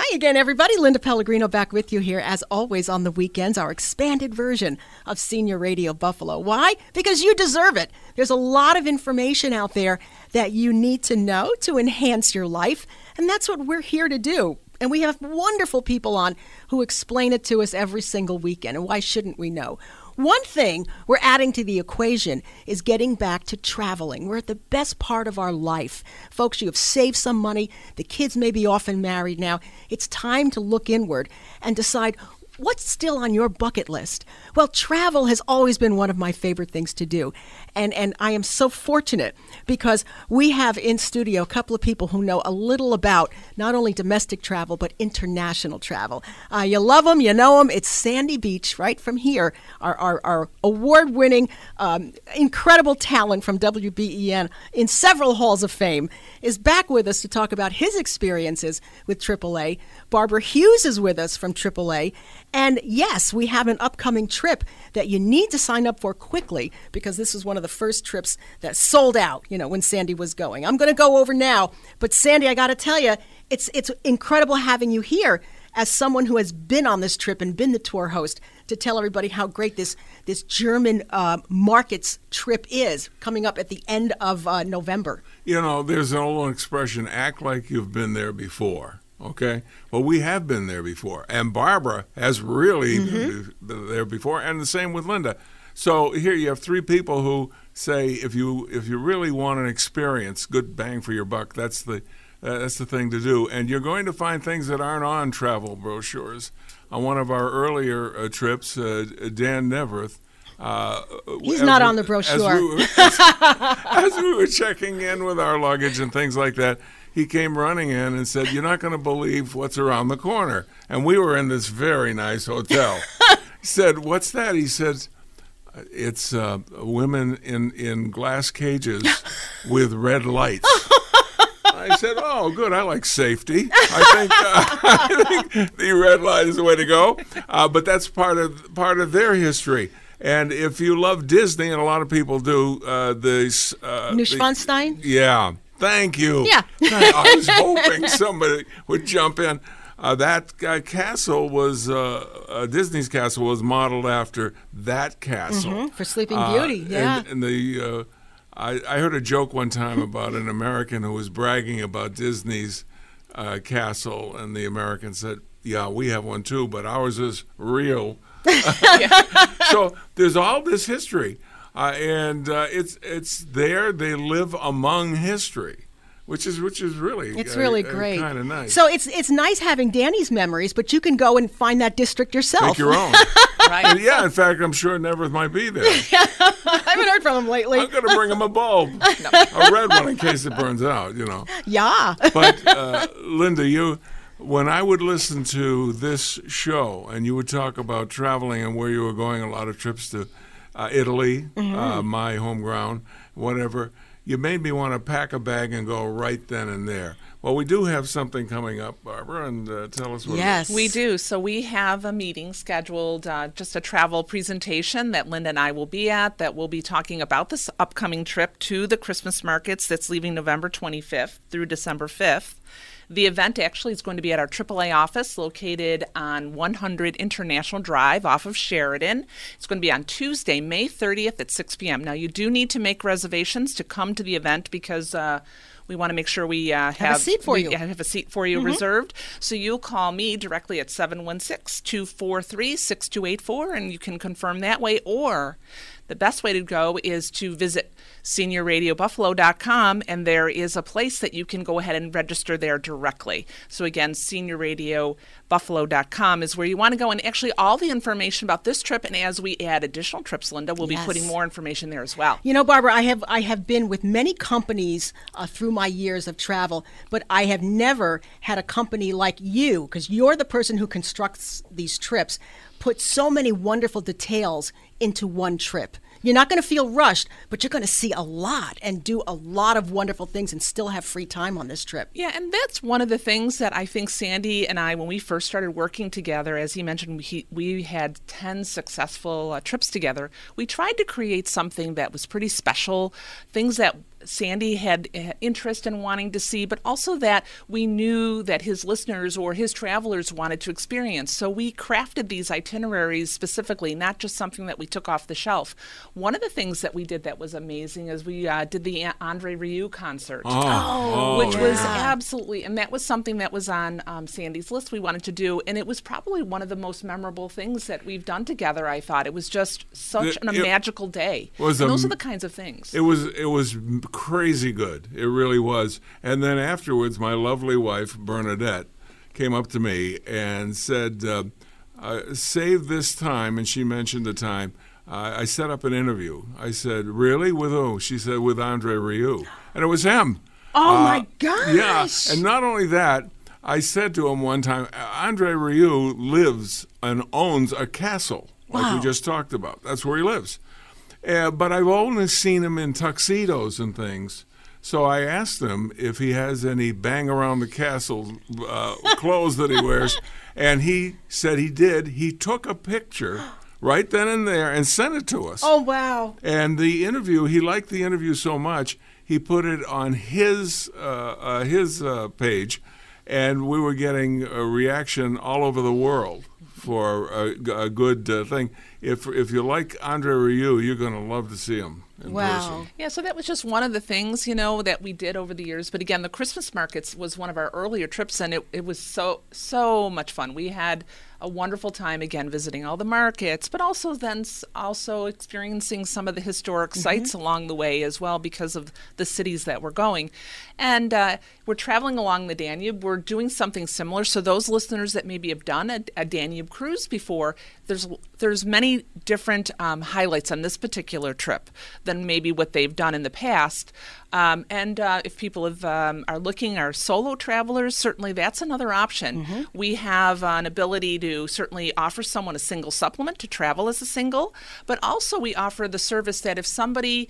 Hi again, everybody. Linda Pellegrino back with you here, as always, on the weekends, our expanded version of Senior Radio Buffalo. Why? Because you deserve it. There's a lot of information out there that you need to know to enhance your life, and that's what we're here to do. And we have wonderful people on who explain it to us every single weekend. And why shouldn't we know? One thing we're adding to the equation is getting back to traveling. We're at the best part of our life. Folks, you have saved some money. The kids may be off and married now. It's time to look inward and decide what's still on your bucket list? Well, travel has always been one of my favorite things to do. And, and I am so fortunate because we have in studio a couple of people who know a little about not only domestic travel, but international travel. Uh, you love them, you know them. It's Sandy Beach, right from here, our, our, our award winning, um, incredible talent from WBEN in several halls of fame, is back with us to talk about his experiences with AAA. Barbara Hughes is with us from AAA. And yes, we have an upcoming trip that you need to sign up for quickly because this is one of the first trips that sold out, you know, when Sandy was going. I'm going to go over now, but Sandy, I got to tell you, it's it's incredible having you here as someone who has been on this trip and been the tour host to tell everybody how great this this German uh, markets trip is coming up at the end of uh, November. You know, there's an old expression: "Act like you've been there before." Okay, well, we have been there before, and Barbara has really Mhm. been there before, and the same with Linda. So here you have three people who say, if you if you really want an experience, good bang for your buck, that's the uh, that's the thing to do, and you're going to find things that aren't on travel brochures. On one of our earlier uh, trips, uh, Dan Neaverth. Uh, He's not we- on the as brochure. we were- as- as we were checking in with our luggage and things like that, he came running in and said, "You're not going to believe what's around the corner." And we were in this very nice hotel. he said, "What's that?" He said, "It's uh, women in in glass cages with red lights." I said, "Oh, good. I like safety. I think, uh, I think the red light is the way to go." Uh, but that's part of part of their history. And if you love Disney, and a lot of people do, uh, the uh, the- yeah, thank you. Yeah. I was hoping somebody would jump in. Uh, that uh, castle was uh, uh, Disney's castle was modeled after that castle Mhm, for Sleeping Uh, Beauty, and- yeah. And, the uh, I, I heard a joke one time about an American who was bragging about Disney's uh, castle, and the American said, "Yeah, we have one too, but ours is real." so there's all this history, uh, and uh, it's it's there. They live among history, which is which is really It's uh, really uh, great. kind of nice. So it's it's nice having Danny's memories, but you can go and find that district yourself. Make your own. And yeah, in fact, I'm sure Neaverth might be there. I haven't heard from him lately. I'm going to bring him a bulb, a red one in case it burns out. You know. Yeah. but uh, Linda, you, when I would listen to this show and you would talk about traveling and where you were going, a lot of trips to uh, Italy, uh, Mhm. my home ground, whatever, you made me want to pack a bag and go right then and there. Well, we do have something coming up, Barbara, and uh, tell us what. it is. We do. So we have a meeting scheduled, uh, just a travel presentation that Linda and I will be at that will be talking about this upcoming trip to the Christmas markets that's leaving November 25th through December 5th. The event actually is going to be at our AAA office located on 100 International Drive off of Sheridan. It's going to be on Tuesday, May 30th at 6 p.m. Now, you do need to make reservations to come to the event because uh, we want to make sure we uh, have, a seat for you. Have a seat for you Mhm. reserved. So you'll call me directly at 716 243 6284 and you can confirm that way. Or the best way to go is to visit seniorradiobuffalo.com and there is a place that you can go ahead and register there directly. So again, seniorradiobuffalo.com is where you want to go and actually all the information about this trip and as we add additional trips, Linda, we'll Yes. be putting more information there as well. You know, Barbara, I have I have been with many companies uh, through my years of travel, but I have never had a company like you, because you're the person who constructs these trips, put so many wonderful details into one trip. You're not going to feel rushed, but you're going to see a lot and do a lot of wonderful things and still have free time on this trip. Yeah, and that's one of the things that I think Sandy and I, when we first started working together, as he mentioned, we, we had 10 successful uh, trips together. We tried to create something that was pretty special, things that Sandy had uh, interest in wanting to see, but also that we knew that his listeners or his travelers wanted to experience. So we crafted these itineraries specifically, not just something that we took off the shelf. One of the things that we did that was amazing is we uh, did the Andre Rieu concert, Oh, which oh, was absolutely, and that was something that was on um, Sandy's list we wanted to do, and it was probably one of the most memorable things that we've done together. I thought it was just such an, a it magical day. was and those are the kinds of things. It was it was crazy good. It really was. And then afterwards, my lovely wife Bernadette came up to me and said, uh, uh, "Save this time." And she mentioned the time. Uh, I set up an interview. I said, "Really? With who?" She said, "With Andre Rieu," and it was him. Oh Uh, my gosh! Yeah, and not only that, I said to him one time, Andre Rieu lives and owns a castle, like Wow. we just talked about. That's where he lives. Uh, but I've only seen him in tuxedos and things. So I asked him if he has any bang around the castle uh, clothes that he wears, and he said he did. He took a picture right then and there and sent it to us. Oh wow! And the interview, he liked the interview so much, he put it on his uh, uh, his uh, page, and we were getting a reaction all over the world for a, a good uh, thing. If if you like Andre Rieu, you're going to love to see him in person. Yeah, so that was just one of the things, you know, that we did over the years. But again, the Christmas markets was one of our earlier trips, and it, it was so, so much fun. We had a wonderful time, again, visiting all the markets, but also then also experiencing some of the historic mm-hmm. sites along the way as well because of the cities that we're going. And uh, we're traveling along the Danube. We're doing something similar. So those listeners that maybe have done a, a Danube cruise before, there's there's many different um, highlights on this particular trip than maybe what they've done in the past. Um, and uh, if people have, um, are looking, are solo travelers, certainly that's another option. We have an ability to certainly offer someone a single supplement to travel as a single, but also we offer the service that if somebody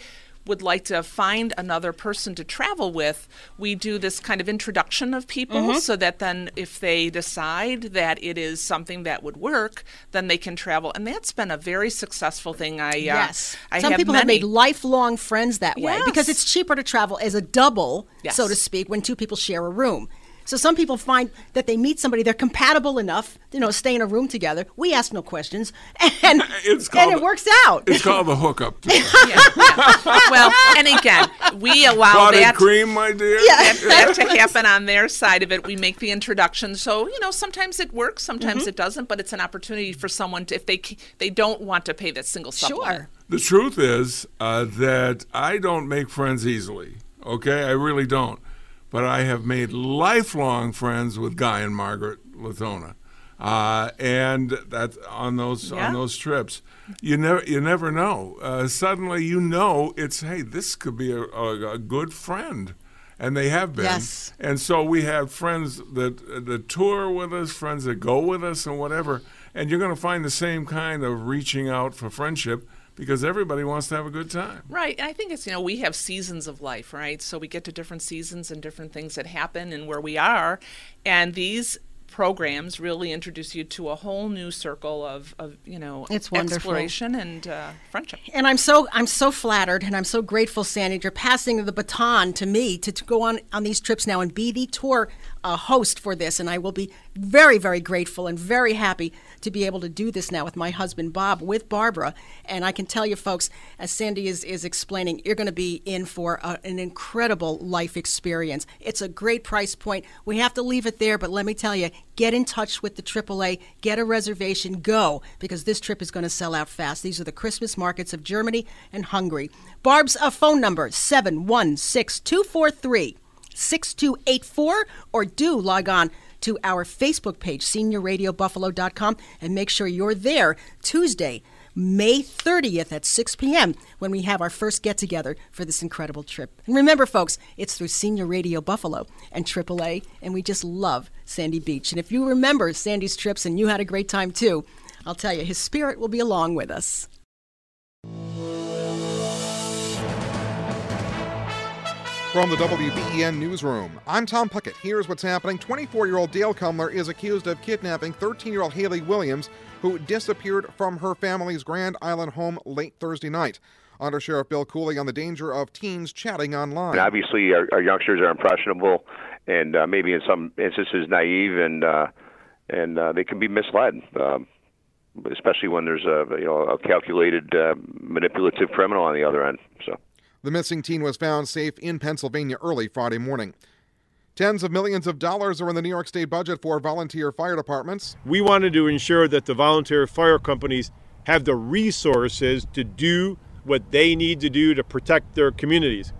would like to find another person to travel with, we do this kind of introduction of people Mhm. so that then if they decide that it is something that would work, then they can travel. And that's been a very successful thing. I uh, yes. I Some have people have made lifelong friends that way because it's cheaper to travel as a double, Yes. so to speak, when two people share a room. So some people find that they meet somebody, they're compatible enough, you know, stay in a room together. We ask no questions, and, It's and called it works out. It's called the hookup. well, and again, we allow Clotted that cream, my dear. that, that to happen on their side of it. We make the introduction, so you know sometimes it works, sometimes Mm-hmm. it doesn't, but it's an opportunity for someone to, if they they don't want to pay that single supplement. Sure. The truth is uh, that I don't make friends easily. Okay, I really don't. But I have made lifelong friends with Guy and Margaret Latona, uh, and that on those Yeah. on those trips, you never you never know. Uh, suddenly, you know it's hey, this could be a, a, a good friend, and they have been. Yes. And so we have friends that that tour with us, friends that go with us, and whatever. And you're going to find the same kind of reaching out for friendship because everybody wants to have a good time. Right. And I think it's, you know, we have seasons of life, right? So we get to different seasons and different things that happen and where we are. And these programs really introduce you to a whole new circle of, of you know It's wonderful. exploration and uh, friendship. And I'm so I'm so flattered and I'm so grateful, Sandy. You're passing the baton to me to, to go on on these trips now and be the tour uh, host for this. And I will be very very grateful and very happy to be able to do this now with my husband Bob with Barbara. And I can tell you, folks, as Sandy is is explaining, you're going to be in for a, an incredible life experience. It's a great price point. We have to leave it there, but let me tell you, get in touch with the AAA, get a reservation, go, because this trip is going to sell out fast. These are the Christmas markets of Germany and Hungary. Barb's uh, phone number, 716 243 6284, or do log on to our Facebook page, seniorradiobuffalo.com, and make sure you're there Tuesday, May 30th at 6 p.m. when we have our first get together for this incredible trip. And remember, folks, it's through Senior Radio Buffalo and AAA, and we just love Sandy Beach. And if you remember Sandy's trips and you had a great time too, I'll tell you, his spirit will be along with us. From the WBEN newsroom, I'm Tom Puckett. Here's what's happening. 24 year old Dale Cumler is accused of kidnapping 13 year old Haley Williams, who disappeared from her family's Grand Island home late Thursday night. Under Sheriff Bill Cooley on the danger of teens chatting online. And obviously, our, our youngsters are impressionable, and uh, maybe in some instances naive, and uh, and uh, they can be misled, um, especially when there's a you know a calculated, uh, manipulative criminal on the other end. So. The missing teen was found safe in Pennsylvania early Friday morning. Tens of millions of dollars are in the New York State budget for volunteer fire departments. We wanted to ensure that the volunteer fire companies have the resources to do what they need to do to protect their communities.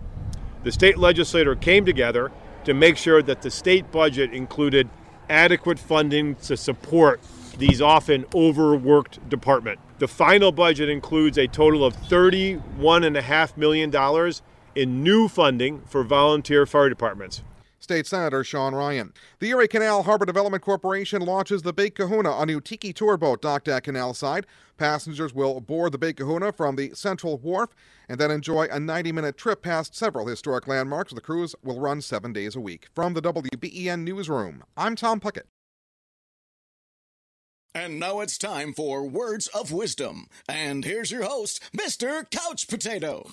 The state legislature came together to make sure that the state budget included adequate funding to support these often overworked department. The final budget includes a total of $31.5 million in new funding for volunteer fire departments. State Senator Sean Ryan. The Erie Canal Harbor Development Corporation launches the Big Kahuna, a new tiki tour boat docked at Canal Side. Passengers will board the Big Kahuna from the Central Wharf and then enjoy a 90 minute trip past several historic landmarks. The cruise will run seven days a week. From the WBEN Newsroom, I'm Tom Puckett. And now it's time for Words of Wisdom. And here's your host, Mr. Couch Potato.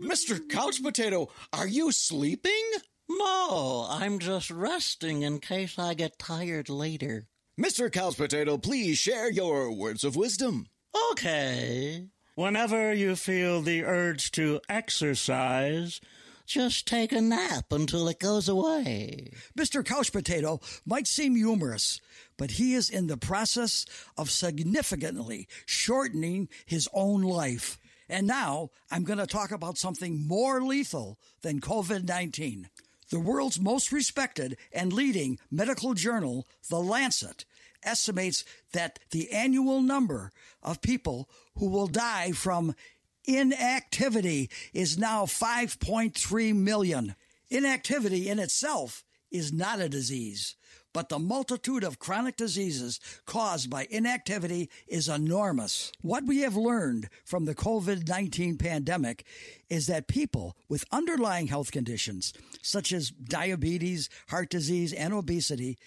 Mr. Couch Potato, are you sleeping? No, I'm just resting in case I get tired later. Mr. Couch Potato, please share your words of wisdom. Okay. Whenever you feel the urge to exercise, just take a nap until it goes away. Mr. Couch Potato might seem humorous, but he is in the process of significantly shortening his own life. And now I'm going to talk about something more lethal than COVID 19. The world's most respected and leading medical journal, The Lancet, estimates that the annual number of people who will die from inactivity is now 5.3 million. Inactivity in itself is not a disease, but the multitude of chronic diseases caused by inactivity is enormous. What we have learned from the COVID 19 pandemic is that people with underlying health conditions, such as diabetes, heart disease, and obesity,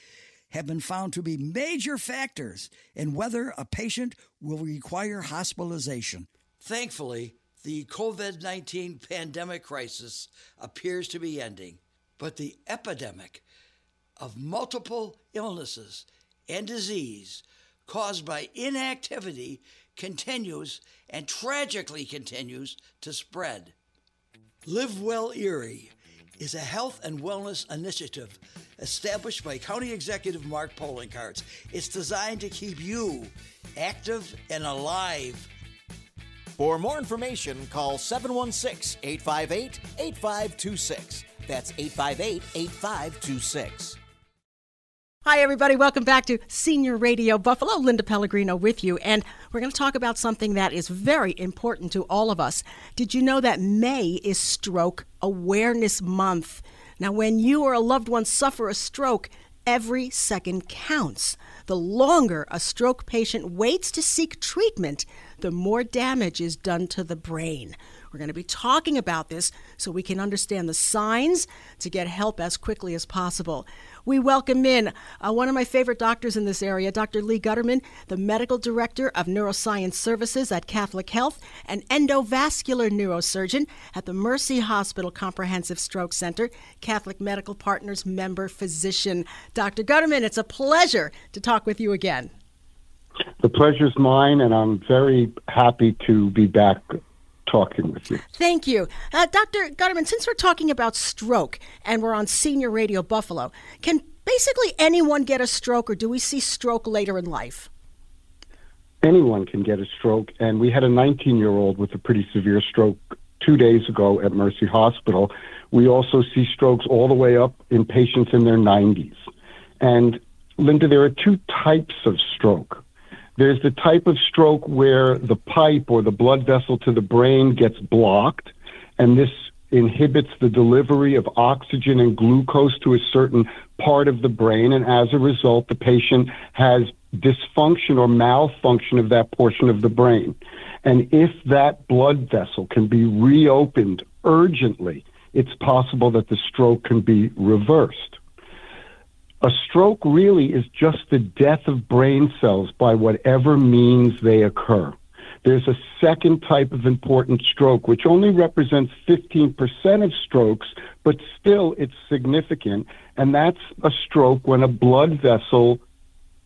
have been found to be major factors in whether a patient will require hospitalization. Thankfully, the COVID 19 pandemic crisis appears to be ending, but the epidemic of multiple illnesses and disease caused by inactivity continues and tragically continues to spread. Live Well Erie is a health and wellness initiative established by County Executive Mark Poloncarz. It's designed to keep you active and alive. For more information, call 716 858 8526. That's 858 8526. Hi, everybody. Welcome back to Senior Radio Buffalo. Linda Pellegrino with you. And we're going to talk about something that is very important to all of us. Did you know that May is Stroke Awareness Month? Now, when you or a loved one suffer a stroke, every second counts. The longer a stroke patient waits to seek treatment, the more damage is done to the brain. We're going to be talking about this so we can understand the signs to get help as quickly as possible. We welcome in uh, one of my favorite doctors in this area, Dr. Lee Guterman, the Medical Director of Neuroscience Services at Catholic Health, and endovascular neurosurgeon at the Mercy Hospital Comprehensive Stroke Center, Catholic Medical Partners member physician. Dr. Guterman, it's a pleasure to talk with you again. The pleasure's mine, and I'm very happy to be back talking with you. Thank you. Uh, Dr. Guterman, since we're talking about stroke and we're on Senior Radio Buffalo, can basically anyone get a stroke or do we see stroke later in life? Anyone can get a stroke, and we had a 19 year old with a pretty severe stroke two days ago at Mercy Hospital. We also see strokes all the way up in patients in their 90s. And Linda, there are two types of stroke. There's the type of stroke where the pipe or the blood vessel to the brain gets blocked, and this inhibits the delivery of oxygen and glucose to a certain part of the brain, and as a result, the patient has dysfunction or malfunction of that portion of the brain. And if that blood vessel can be reopened urgently, it's possible that the stroke can be reversed. A stroke really is just the death of brain cells by whatever means they occur. There's a second type of important stroke, which only represents 15% of strokes, but still it's significant. And that's a stroke when a blood vessel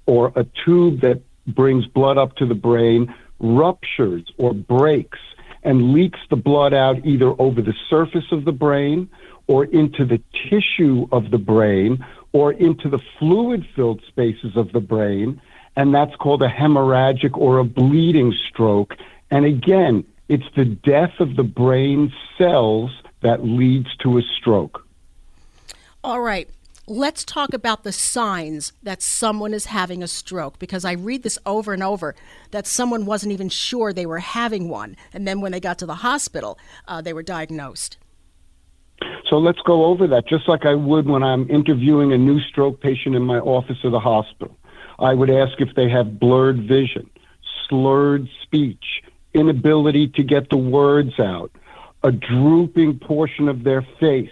or a tube that brings blood up to the brain ruptures or breaks and leaks the blood out either over the surface of the brain or into the tissue of the brain or into the fluid filled spaces of the brain. And that's called a hemorrhagic or a bleeding stroke. And again, it's the death of the brain cells that leads to a stroke. All right. Let's talk about the signs that someone is having a stroke because I read this over and over that someone wasn't even sure they were having one. And then when they got to the hospital, uh, they were diagnosed. So let's go over that just like I would when I'm interviewing a new stroke patient in my office of the hospital. I would ask if they have blurred vision, slurred speech, inability to get the words out, a drooping portion of their face,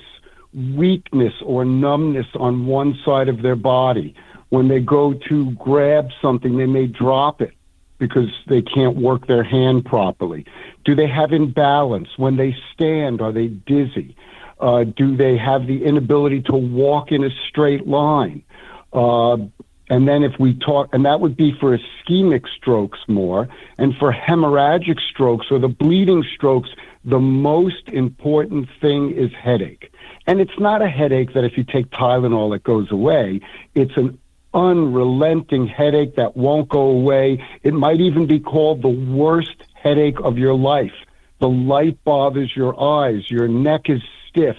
weakness or numbness on one side of their body. When they go to grab something, they may drop it because they can't work their hand properly. Do they have imbalance? When they stand, are they dizzy? Uh, do they have the inability to walk in a straight line? Uh, and then if we talk, and that would be for ischemic strokes more, and for hemorrhagic strokes or the bleeding strokes, the most important thing is headache. And it's not a headache that if you take Tylenol, it goes away. It's an unrelenting headache that won't go away. It might even be called the worst headache of your life. The light bothers your eyes. Your neck is stiff.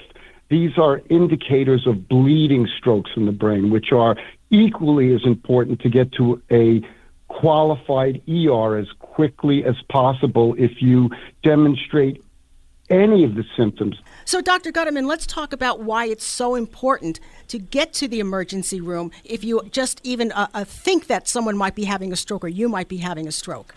These are indicators of bleeding strokes in the brain, which are equally as important to get to a qualified ER as quickly as possible if you demonstrate any of the symptoms. So, Dr. Guterman, let's talk about why it's so important to get to the emergency room if you just even uh, uh, think that someone might be having a stroke or you might be having a stroke.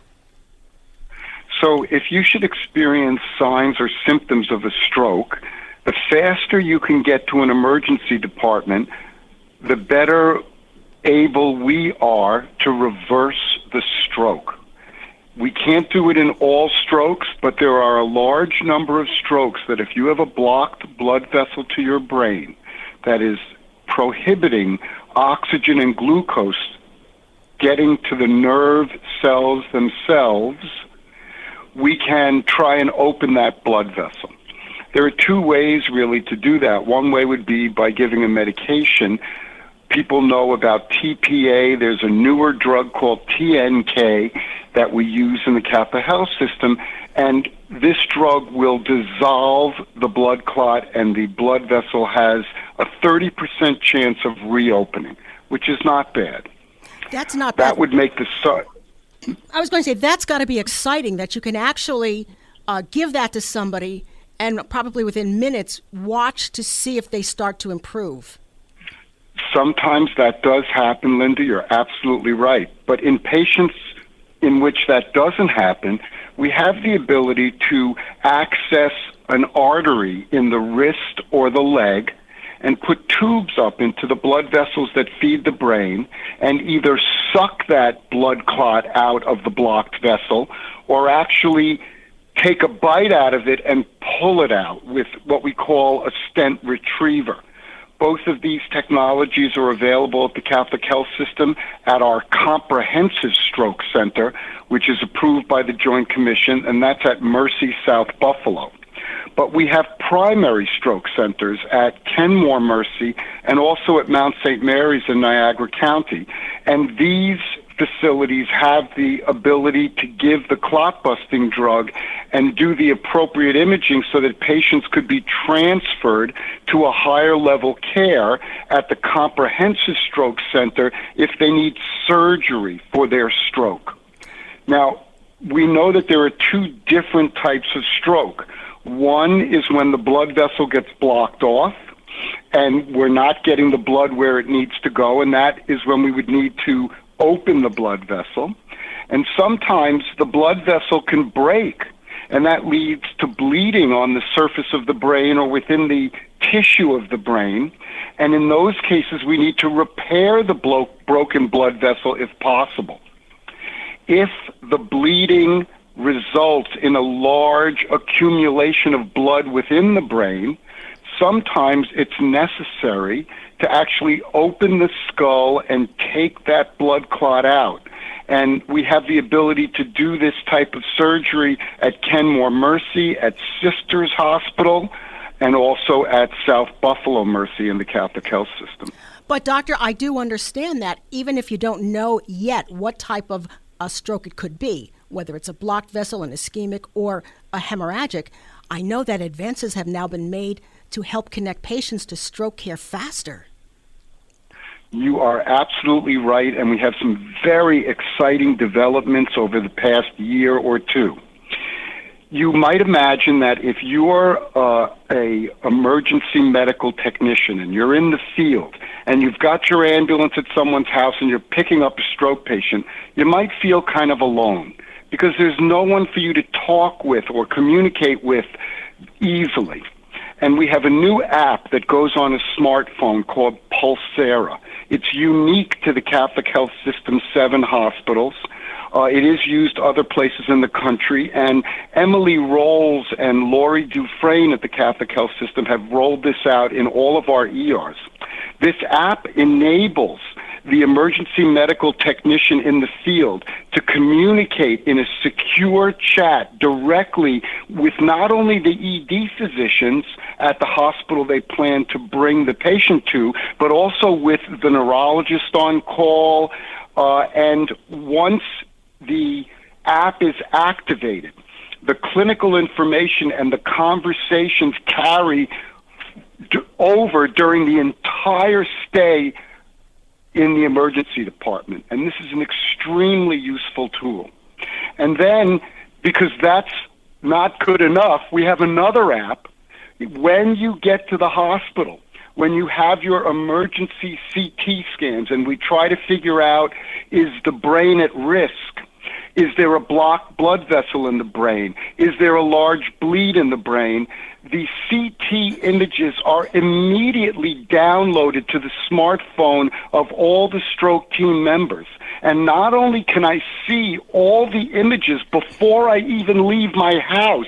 So, if you should experience signs or symptoms of a stroke, the faster you can get to an emergency department, the better able we are to reverse the stroke. We can't do it in all strokes, but there are a large number of strokes that if you have a blocked blood vessel to your brain that is prohibiting oxygen and glucose getting to the nerve cells themselves, we can try and open that blood vessel. There are two ways really to do that. One way would be by giving a medication. People know about TPA. There's a newer drug called TNK that we use in the Catholic Health system, and this drug will dissolve the blood clot, and the blood vessel has a 30% chance of reopening, which is not bad. That's not bad. That would make the start. I was going to say that's got to be exciting that you can actually uh, give that to somebody and probably within minutes watch to see if they start to improve. Sometimes that does happen, Linda. You're absolutely right. But in patients in which that doesn't happen, we have the ability to access an artery in the wrist or the leg and put tubes up into the blood vessels that feed the brain and either suck that blood clot out of the blocked vessel or actually take a bite out of it and pull it out with what we call a stent retriever. Both of these technologies are available at the Catholic Health System at our Comprehensive Stroke Center, which is approved by the Joint Commission, and that's at Mercy South Buffalo. But we have primary stroke centers at Kenmore Mercy and also at Mount St. Mary's in Niagara County. And these facilities have the ability to give the clot busting drug and do the appropriate imaging so that patients could be transferred to a higher level care at the comprehensive stroke center if they need surgery for their stroke. Now, we know that there are two different types of stroke. One is when the blood vessel gets blocked off and we're not getting the blood where it needs to go, and that is when we would need to open the blood vessel. And sometimes the blood vessel can break, and that leads to bleeding on the surface of the brain or within the tissue of the brain. And in those cases, we need to repair the blo- broken blood vessel if possible. If the bleeding results in a large accumulation of blood within the brain, sometimes it's necessary to actually open the skull and take that blood clot out. And we have the ability to do this type of surgery at Kenmore Mercy, at Sisters Hospital, and also at South Buffalo Mercy in the Catholic Health System. But, doctor, I do understand that even if you don't know yet what type of a stroke it could be, whether it's a blocked vessel, an ischemic, or a hemorrhagic, I know that advances have now been made to help connect patients to stroke care faster. You are absolutely right, and we have some very exciting developments over the past year or two. You might imagine that if you're uh, a emergency medical technician and you're in the field and you've got your ambulance at someone's house and you're picking up a stroke patient, you might feel kind of alone because there's no one for you to talk with or communicate with easily. And we have a new app that goes on a smartphone called Pulsara. It's unique to the Catholic Health System seven hospitals. Uh, it is used other places in the country, and Emily Rolls and Lori Dufresne at the Catholic Health System have rolled this out in all of our ERs. This app enables the emergency medical technician in the field to communicate in a secure chat directly with not only the ED physicians at the hospital they plan to bring the patient to, but also with the neurologist on call. Uh, and once the app is activated, the clinical information and the conversations carry d- over during the entire stay in the emergency department. And this is an extremely useful tool. And then, because that's not good enough, we have another app. When you get to the hospital, when you have your emergency CT scans, and we try to figure out is the brain at risk? Is there a blocked blood vessel in the brain? Is there a large bleed in the brain? The CT images are immediately downloaded to the smartphone of all the stroke team members. And not only can I see all the images before I even leave my house,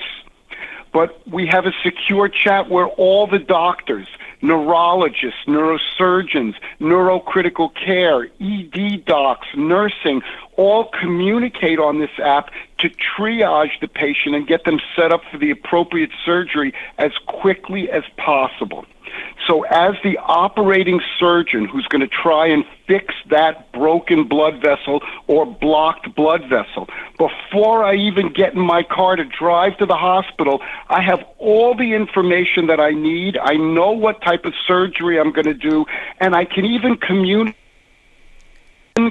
but we have a secure chat where all the doctors, neurologists, neurosurgeons, neurocritical care, ED docs, nursing, all communicate on this app to triage the patient and get them set up for the appropriate surgery as quickly as possible. So, as the operating surgeon who's going to try and fix that broken blood vessel or blocked blood vessel, before I even get in my car to drive to the hospital, I have all the information that I need. I know what type of surgery I'm going to do, and I can even communicate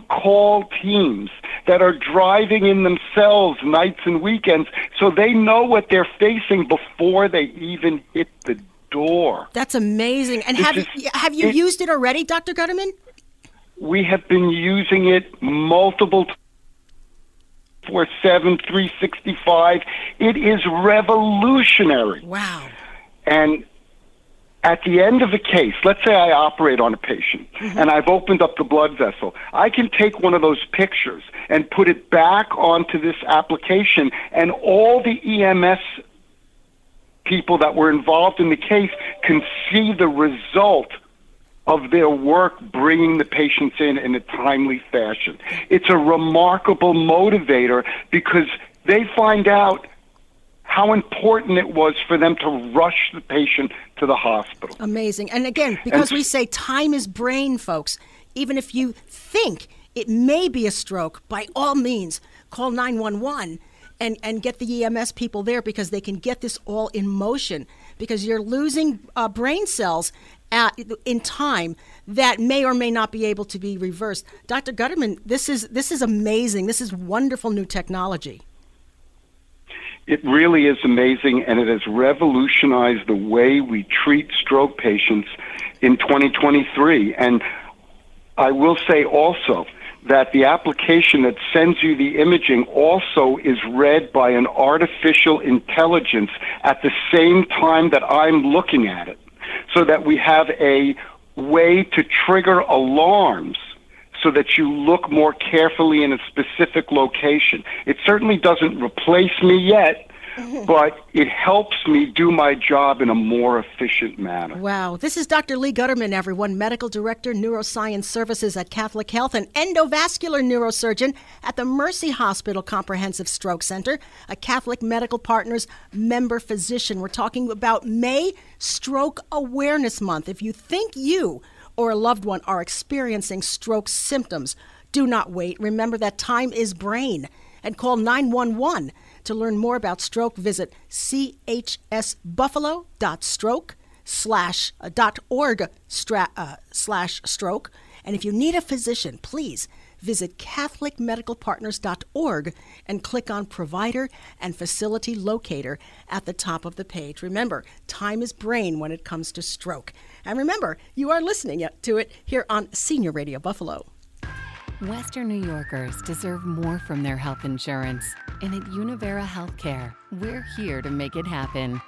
call teams that are driving in themselves nights and weekends so they know what they're facing before they even hit the door. That's amazing. And have, is- have you it- used it already, Dr. Guterman? We have been using it multiple times. 7, 365. It is revolutionary. Wow. And at the end of a case, let's say I operate on a patient mm-hmm. and I've opened up the blood vessel, I can take one of those pictures and put it back onto this application, and all the EMS people that were involved in the case can see the result of their work bringing the patients in in a timely fashion. It's a remarkable motivator because they find out how important it was for them to rush the patient to the hospital. Amazing. And again, because we say time is brain, folks, even if you think it may be a stroke, by all means, call 911 and, and get the EMS people there because they can get this all in motion because you're losing uh, brain cells at, in time that may or may not be able to be reversed. Dr. Guterman, this is, this is amazing. This is wonderful new technology. It really is amazing, and it has revolutionized the way we treat stroke patients in 2023. And I will say also that the application that sends you the imaging also is read by an artificial intelligence at the same time that I'm looking at it, so that we have a way to trigger alarms so that you look more carefully in a specific location. It certainly doesn't replace me yet, but it helps me do my job in a more efficient manner. Wow. This is Dr. Lee Guterman, everyone, Medical Director, Neuroscience Services at Catholic Health and endovascular neurosurgeon at the Mercy Hospital Comprehensive Stroke Center, a Catholic Medical Partners member physician. We're talking about May Stroke Awareness Month. If you think you or a loved one are experiencing stroke symptoms, do not wait. Remember that time is brain and call 911. To learn more about stroke, visit chsbuffalo.stroke slash dot org stra, uh, slash stroke. And if you need a physician, please visit catholicmedicalpartners.org and click on provider and facility locator at the top of the page. Remember, time is brain when it comes to stroke. And remember, you are listening to it here on Senior Radio Buffalo. Western New Yorkers deserve more from their health insurance. And at Univera Healthcare, we're here to make it happen.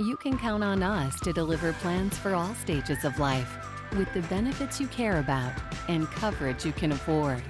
You can count on us to deliver plans for all stages of life with the benefits you care about and coverage you can afford.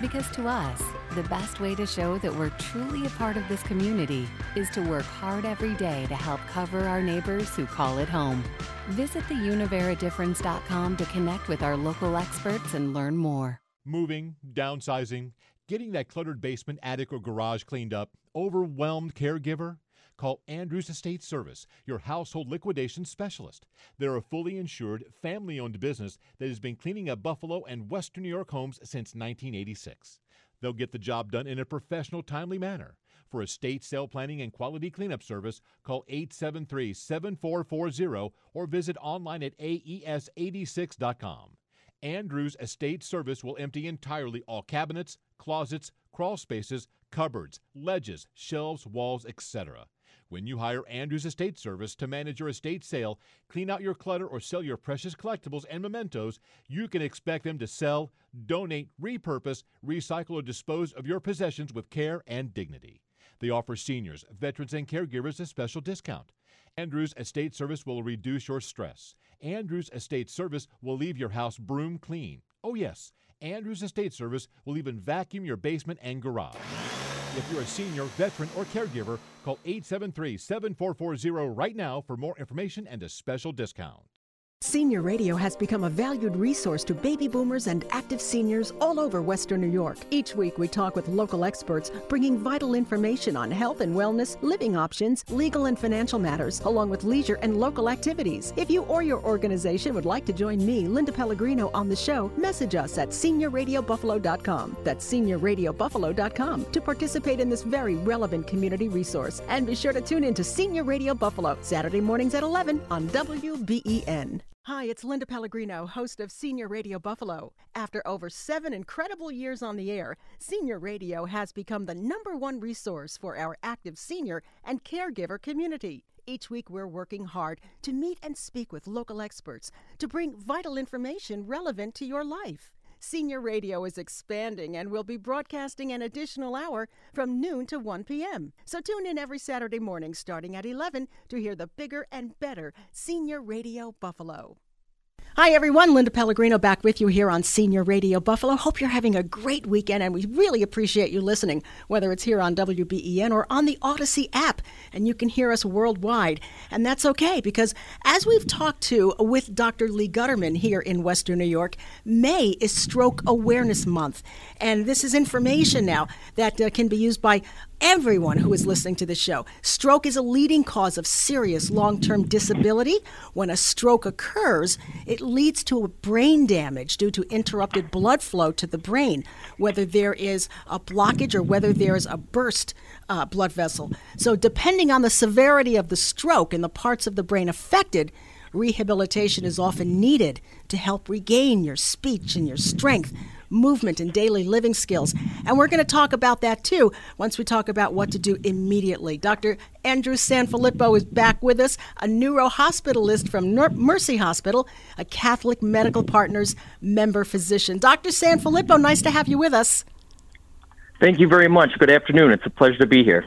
Because to us, the best way to show that we're truly a part of this community is to work hard every day to help cover our neighbors who call it home. Visit theuniveradifference.com to connect with our local experts and learn more. Moving, downsizing, getting that cluttered basement, attic, or garage cleaned up, overwhelmed caregiver? Call Andrews Estate Service, your household liquidation specialist. They're a fully insured, family owned business that has been cleaning up Buffalo and Western New York homes since 1986. They'll get the job done in a professional, timely manner. For estate sale planning and quality cleanup service, call 873 7440 or visit online at aes86.com. Andrews Estate Service will empty entirely all cabinets, closets, crawl spaces, cupboards, ledges, shelves, walls, etc. When you hire Andrews Estate Service to manage your estate sale, clean out your clutter, or sell your precious collectibles and mementos, you can expect them to sell, donate, repurpose, recycle, or dispose of your possessions with care and dignity. They offer seniors, veterans, and caregivers a special discount. Andrews Estate Service will reduce your stress. Andrews Estate Service will leave your house broom clean. Oh, yes, Andrews Estate Service will even vacuum your basement and garage. If you're a senior, veteran, or caregiver, call 873 7440 right now for more information and a special discount. Senior Radio has become a valued resource to baby boomers and active seniors all over Western New York. Each week, we talk with local experts, bringing vital information on health and wellness, living options, legal and financial matters, along with leisure and local activities. If you or your organization would like to join me, Linda Pellegrino, on the show, message us at seniorradiobuffalo.com. That's seniorradiobuffalo.com to participate in this very relevant community resource. And be sure to tune in to Senior Radio Buffalo, Saturday mornings at 11 on WBEN. Hi, it's Linda Pellegrino, host of Senior Radio Buffalo. After over seven incredible years on the air, Senior Radio has become the number one resource for our active senior and caregiver community. Each week, we're working hard to meet and speak with local experts to bring vital information relevant to your life. Senior Radio is expanding and will be broadcasting an additional hour from noon to 1 p.m. So tune in every Saturday morning starting at 11 to hear the bigger and better Senior Radio Buffalo. Hi, everyone. Linda Pellegrino back with you here on Senior Radio Buffalo. Hope you're having a great weekend, and we really appreciate you listening, whether it's here on WBEN or on the Audacy app, and you can hear us worldwide. And that's okay because as we've talked to with Dr. Lee Guterman here in Western New York, May is Stroke Awareness Month. And this is information now that uh, can be used by everyone who is listening to this show. Stroke is a leading cause of serious long term disability. When a stroke occurs, it leads to brain damage due to interrupted blood flow to the brain, whether there is a blockage or whether there is a burst uh, blood vessel. So, depending on the severity of the stroke and the parts of the brain affected, rehabilitation is often needed to help regain your speech and your strength movement and daily living skills. And we're going to talk about that too once we talk about what to do immediately. Dr. Andrew Sanfilippo is back with us, a neurohospitalist from Mercy Hospital, a Catholic Medical Partners member physician. Dr. Sanfilippo, nice to have you with us. Thank you very much. Good afternoon. It's a pleasure to be here.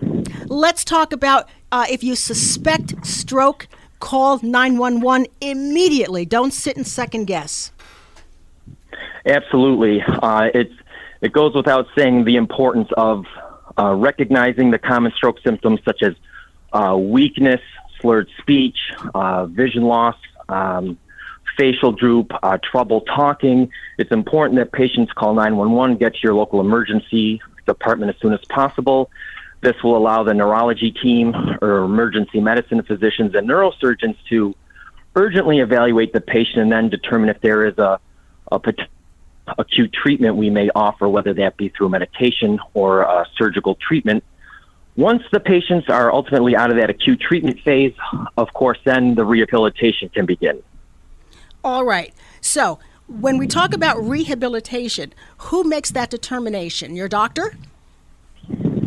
Let's talk about uh, if you suspect stroke, call 911 immediately. Don't sit and second guess. Absolutely. Uh, it's, it goes without saying the importance of uh, recognizing the common stroke symptoms such as uh, weakness, slurred speech, uh, vision loss, um, facial droop, uh, trouble talking. It's important that patients call 911, get to your local emergency department as soon as possible. This will allow the neurology team or emergency medicine physicians and neurosurgeons to urgently evaluate the patient and then determine if there is a, a acute treatment we may offer, whether that be through medication or uh, surgical treatment. Once the patients are ultimately out of that acute treatment phase, of course, then the rehabilitation can begin. All right. So, when we talk about rehabilitation, who makes that determination? Your doctor?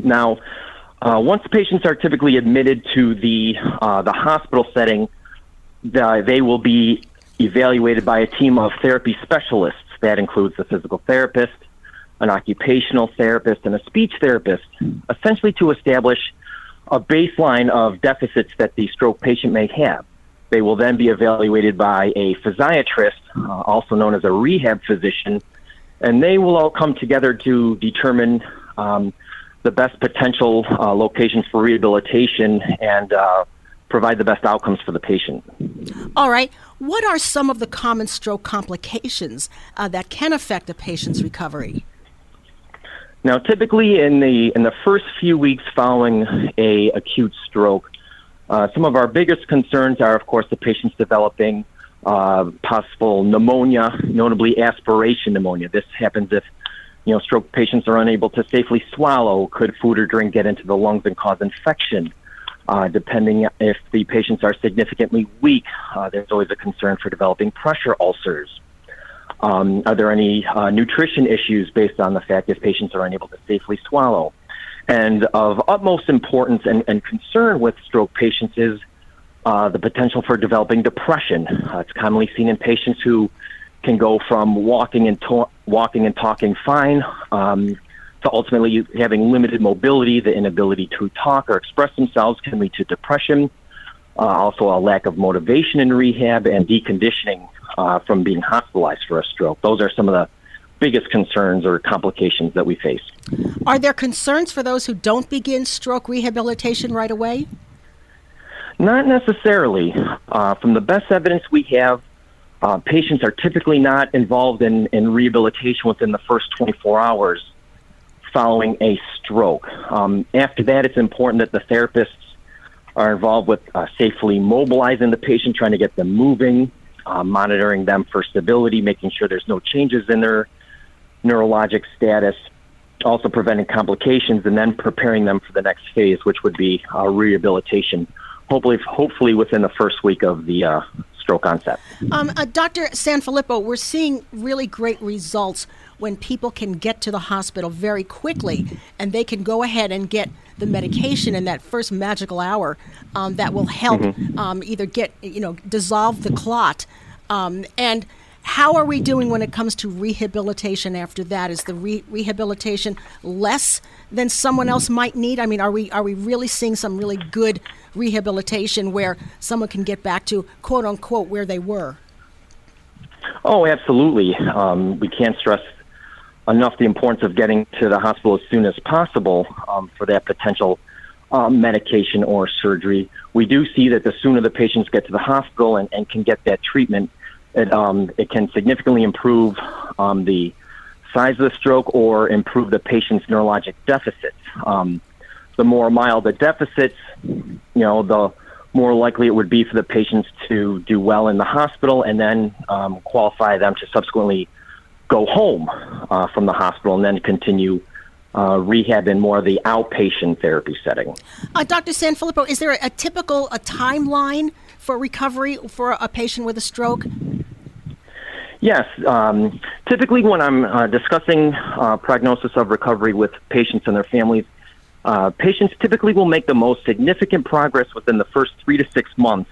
Now, uh, once patients are typically admitted to the uh, the hospital setting, the, they will be evaluated by a team of therapy specialists that includes a physical therapist, an occupational therapist, and a speech therapist, essentially to establish a baseline of deficits that the stroke patient may have. They will then be evaluated by a physiatrist, uh, also known as a rehab physician, and they will all come together to determine um, the best potential uh, locations for rehabilitation and uh, provide the best outcomes for the patient. All right. What are some of the common stroke complications uh, that can affect a patient's recovery? Now, typically in the in the first few weeks following a acute stroke, uh, some of our biggest concerns are, of course, the patient's developing uh, possible pneumonia, notably aspiration pneumonia. This happens if you know stroke patients are unable to safely swallow. Could food or drink get into the lungs and cause infection? Uh, depending if the patients are significantly weak, uh, there's always a concern for developing pressure ulcers. Um, are there any uh, nutrition issues based on the fact if patients are unable to safely swallow? And of utmost importance and, and concern with stroke patients is uh, the potential for developing depression. Uh, it's commonly seen in patients who can go from walking and to- walking and talking fine um, to ultimately having limited mobility, the inability to talk or express themselves can lead to depression. Uh, also, a lack of motivation in rehab and deconditioning uh, from being hospitalized for a stroke. Those are some of the biggest concerns or complications that we face. Are there concerns for those who don't begin stroke rehabilitation right away? Not necessarily. Uh, from the best evidence we have, uh, patients are typically not involved in, in rehabilitation within the first 24 hours following a stroke. Um, after that, it's important that the therapists are involved with uh, safely mobilizing the patient, trying to get them moving, uh, monitoring them for stability, making sure there's no changes in their neurologic status, also preventing complications, and then preparing them for the next phase, which would be uh, rehabilitation. Hopefully, hopefully within the first week of the uh, stroke onset. Um, uh, Dr. Sanfilippo, we're seeing really great results when people can get to the hospital very quickly and they can go ahead and get the medication in that first magical hour um, that will help mm-hmm. um, either get, you know, dissolve the clot. Um, and how are we doing when it comes to rehabilitation after that? Is the re- rehabilitation less than someone else might need? I mean, are we are we really seeing some really good rehabilitation where someone can get back to quote unquote where they were? Oh, absolutely. Um, we can't stress enough the importance of getting to the hospital as soon as possible um, for that potential uh, medication or surgery. We do see that the sooner the patients get to the hospital and, and can get that treatment, it, um, it can significantly improve um, the size of the stroke or improve the patient's neurologic deficits. Um, the more mild the deficits, you know, the more likely it would be for the patients to do well in the hospital and then um, qualify them to subsequently go home uh, from the hospital and then continue uh, rehab in more of the outpatient therapy setting. Uh, Dr. Sanfilippo, is there a, a typical a timeline for recovery for a patient with a stroke? Yes. Um, typically, when I'm uh, discussing uh, prognosis of recovery with patients and their families, uh, patients typically will make the most significant progress within the first three to six months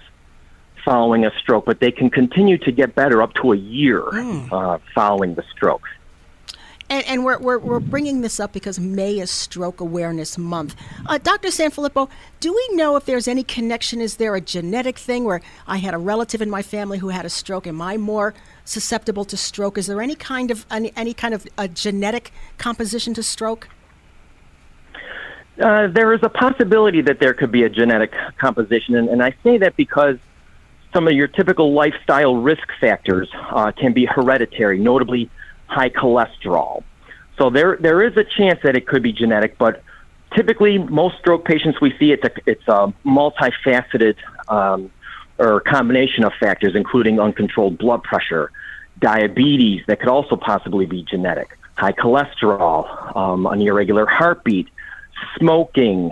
following a stroke, but they can continue to get better up to a year Mm. uh, following the stroke. And, and we're, we're, we're bringing this up because May is Stroke Awareness Month. Uh, Dr. Sanfilippo, do we know if there's any connection? Is there a genetic thing where I had a relative in my family who had a stroke? Am I more susceptible to stroke? Is there any kind of any, any kind of a genetic composition to stroke? Uh, there is a possibility that there could be a genetic composition, and, and I say that because some of your typical lifestyle risk factors uh, can be hereditary, notably high cholesterol. So there there is a chance that it could be genetic, but typically most stroke patients we see it's a, it's a multifaceted um, or combination of factors, including uncontrolled blood pressure, diabetes that could also possibly be genetic, high cholesterol, um, an irregular heartbeat, smoking,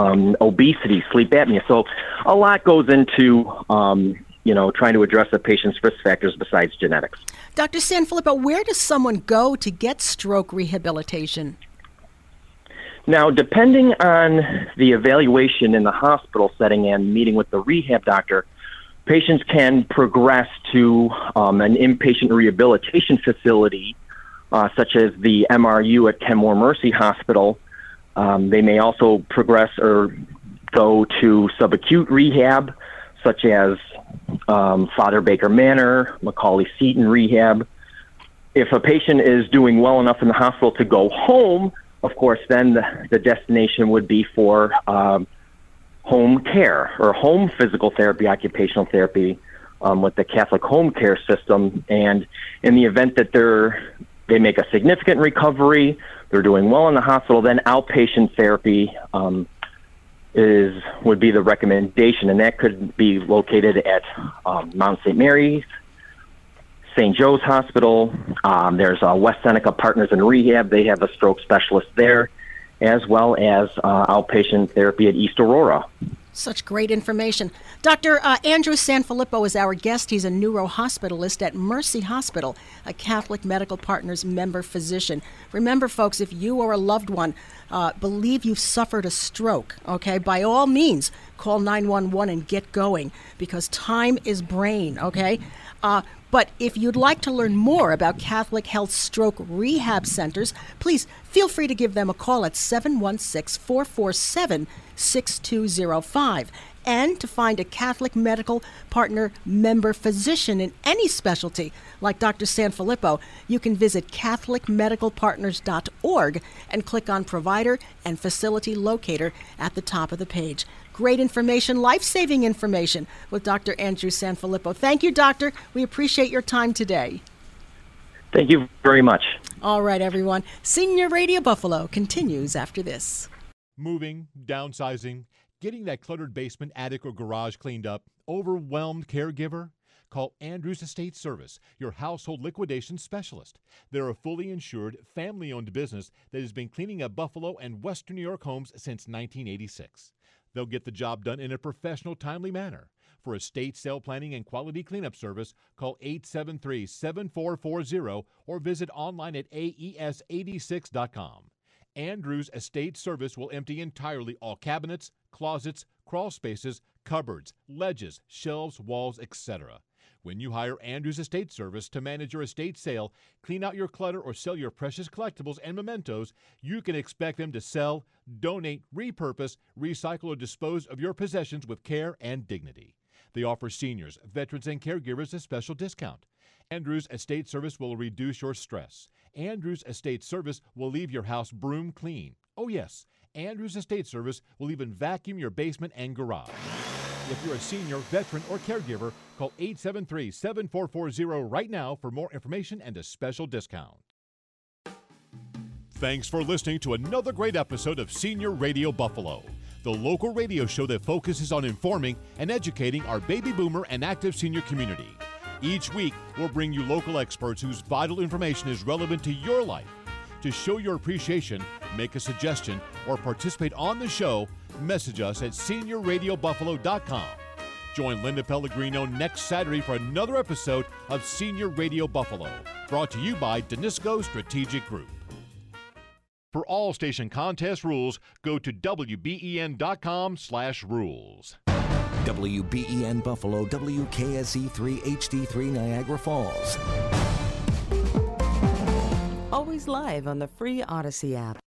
um, obesity, sleep apnea. So a lot goes into um, you know trying to address a patient's risk factors besides genetics. Dr. Sanfilippo, where does someone go to get stroke rehabilitation? Now, depending on the evaluation in the hospital setting and meeting with the rehab doctor, patients can progress to um, an inpatient rehabilitation facility, uh, such as the MRU at Kenmore Mercy Hospital. Um, they may also progress or go to subacute rehab, such as um, Father Baker Manor, McAuley Seton Rehab. If a patient is doing well enough in the hospital to go home, of course, then the, the destination would be for um, home care or home physical therapy, occupational therapy um, with the Catholic home care system. And in the event that they're they make a significant recovery, they're doing well in the hospital, then outpatient therapy um, is would be the recommendation, and that could be located at um, Mount St. Mary's, St. Joe's Hospital. Um, there's uh, West Seneca Partners in Rehab; they have a stroke specialist there, as well as uh, outpatient therapy at East Aurora. Such great information. Dr. Uh, Andrew Sanfilippo is our guest. He's a neurohospitalist at Mercy Hospital, a Catholic Medical Partners member physician. Remember, folks, if you or a loved one uh, believe you've suffered a stroke, okay, by all means, call 911 and get going because time is brain, okay? Uh, but if you'd like to learn more about Catholic Health Stroke Rehab Centers, please feel free to give them a call at 716 447 6205. And to find a Catholic Medical Partner member physician in any specialty, like Dr. Sanfilippo, you can visit CatholicMedicalPartners.org and click on Provider and Facility Locator at the top of the page. Great information, life saving information with Dr. Andrew Sanfilippo. Thank you, Doctor. We appreciate your time today. Thank you very much. All right, everyone. Senior Radio Buffalo continues after this. Moving, downsizing, getting that cluttered basement, attic, or garage cleaned up, overwhelmed caregiver? Call Andrews Estate Service, your household liquidation specialist. They're a fully insured, family owned business that has been cleaning up Buffalo and Western New York homes since 1986. They'll get the job done in a professional, timely manner. For estate sale planning and quality cleanup service, call 873 7440 or visit online at E aes86.com. Andrews Estate Service will empty entirely all cabinets, closets, crawl spaces, cupboards, ledges, shelves, walls, etc. When you hire Andrews Estate Service to manage your estate sale, clean out your clutter, or sell your precious collectibles and mementos, you can expect them to sell, donate, repurpose, recycle, or dispose of your possessions with care and dignity. They offer seniors, veterans, and caregivers a special discount. Andrews Estate Service will reduce your stress. Andrews Estate Service will leave your house broom clean. Oh, yes, Andrews Estate Service will even vacuum your basement and garage. If you're a senior, veteran, or caregiver, call 873 7440 right now for more information and a special discount. Thanks for listening to another great episode of Senior Radio Buffalo, the local radio show that focuses on informing and educating our baby boomer and active senior community. Each week, we'll bring you local experts whose vital information is relevant to your life. To show your appreciation, make a suggestion, or participate on the show, message us at seniorradiobuffalo.com. Join Linda Pellegrino next Saturday for another episode of Senior Radio Buffalo, brought to you by Danisco Strategic Group. For all station contest rules, go to wben.com slash rules. WBEN Buffalo, WKSE3 HD3 Niagara Falls. Always live on the free Audacy app.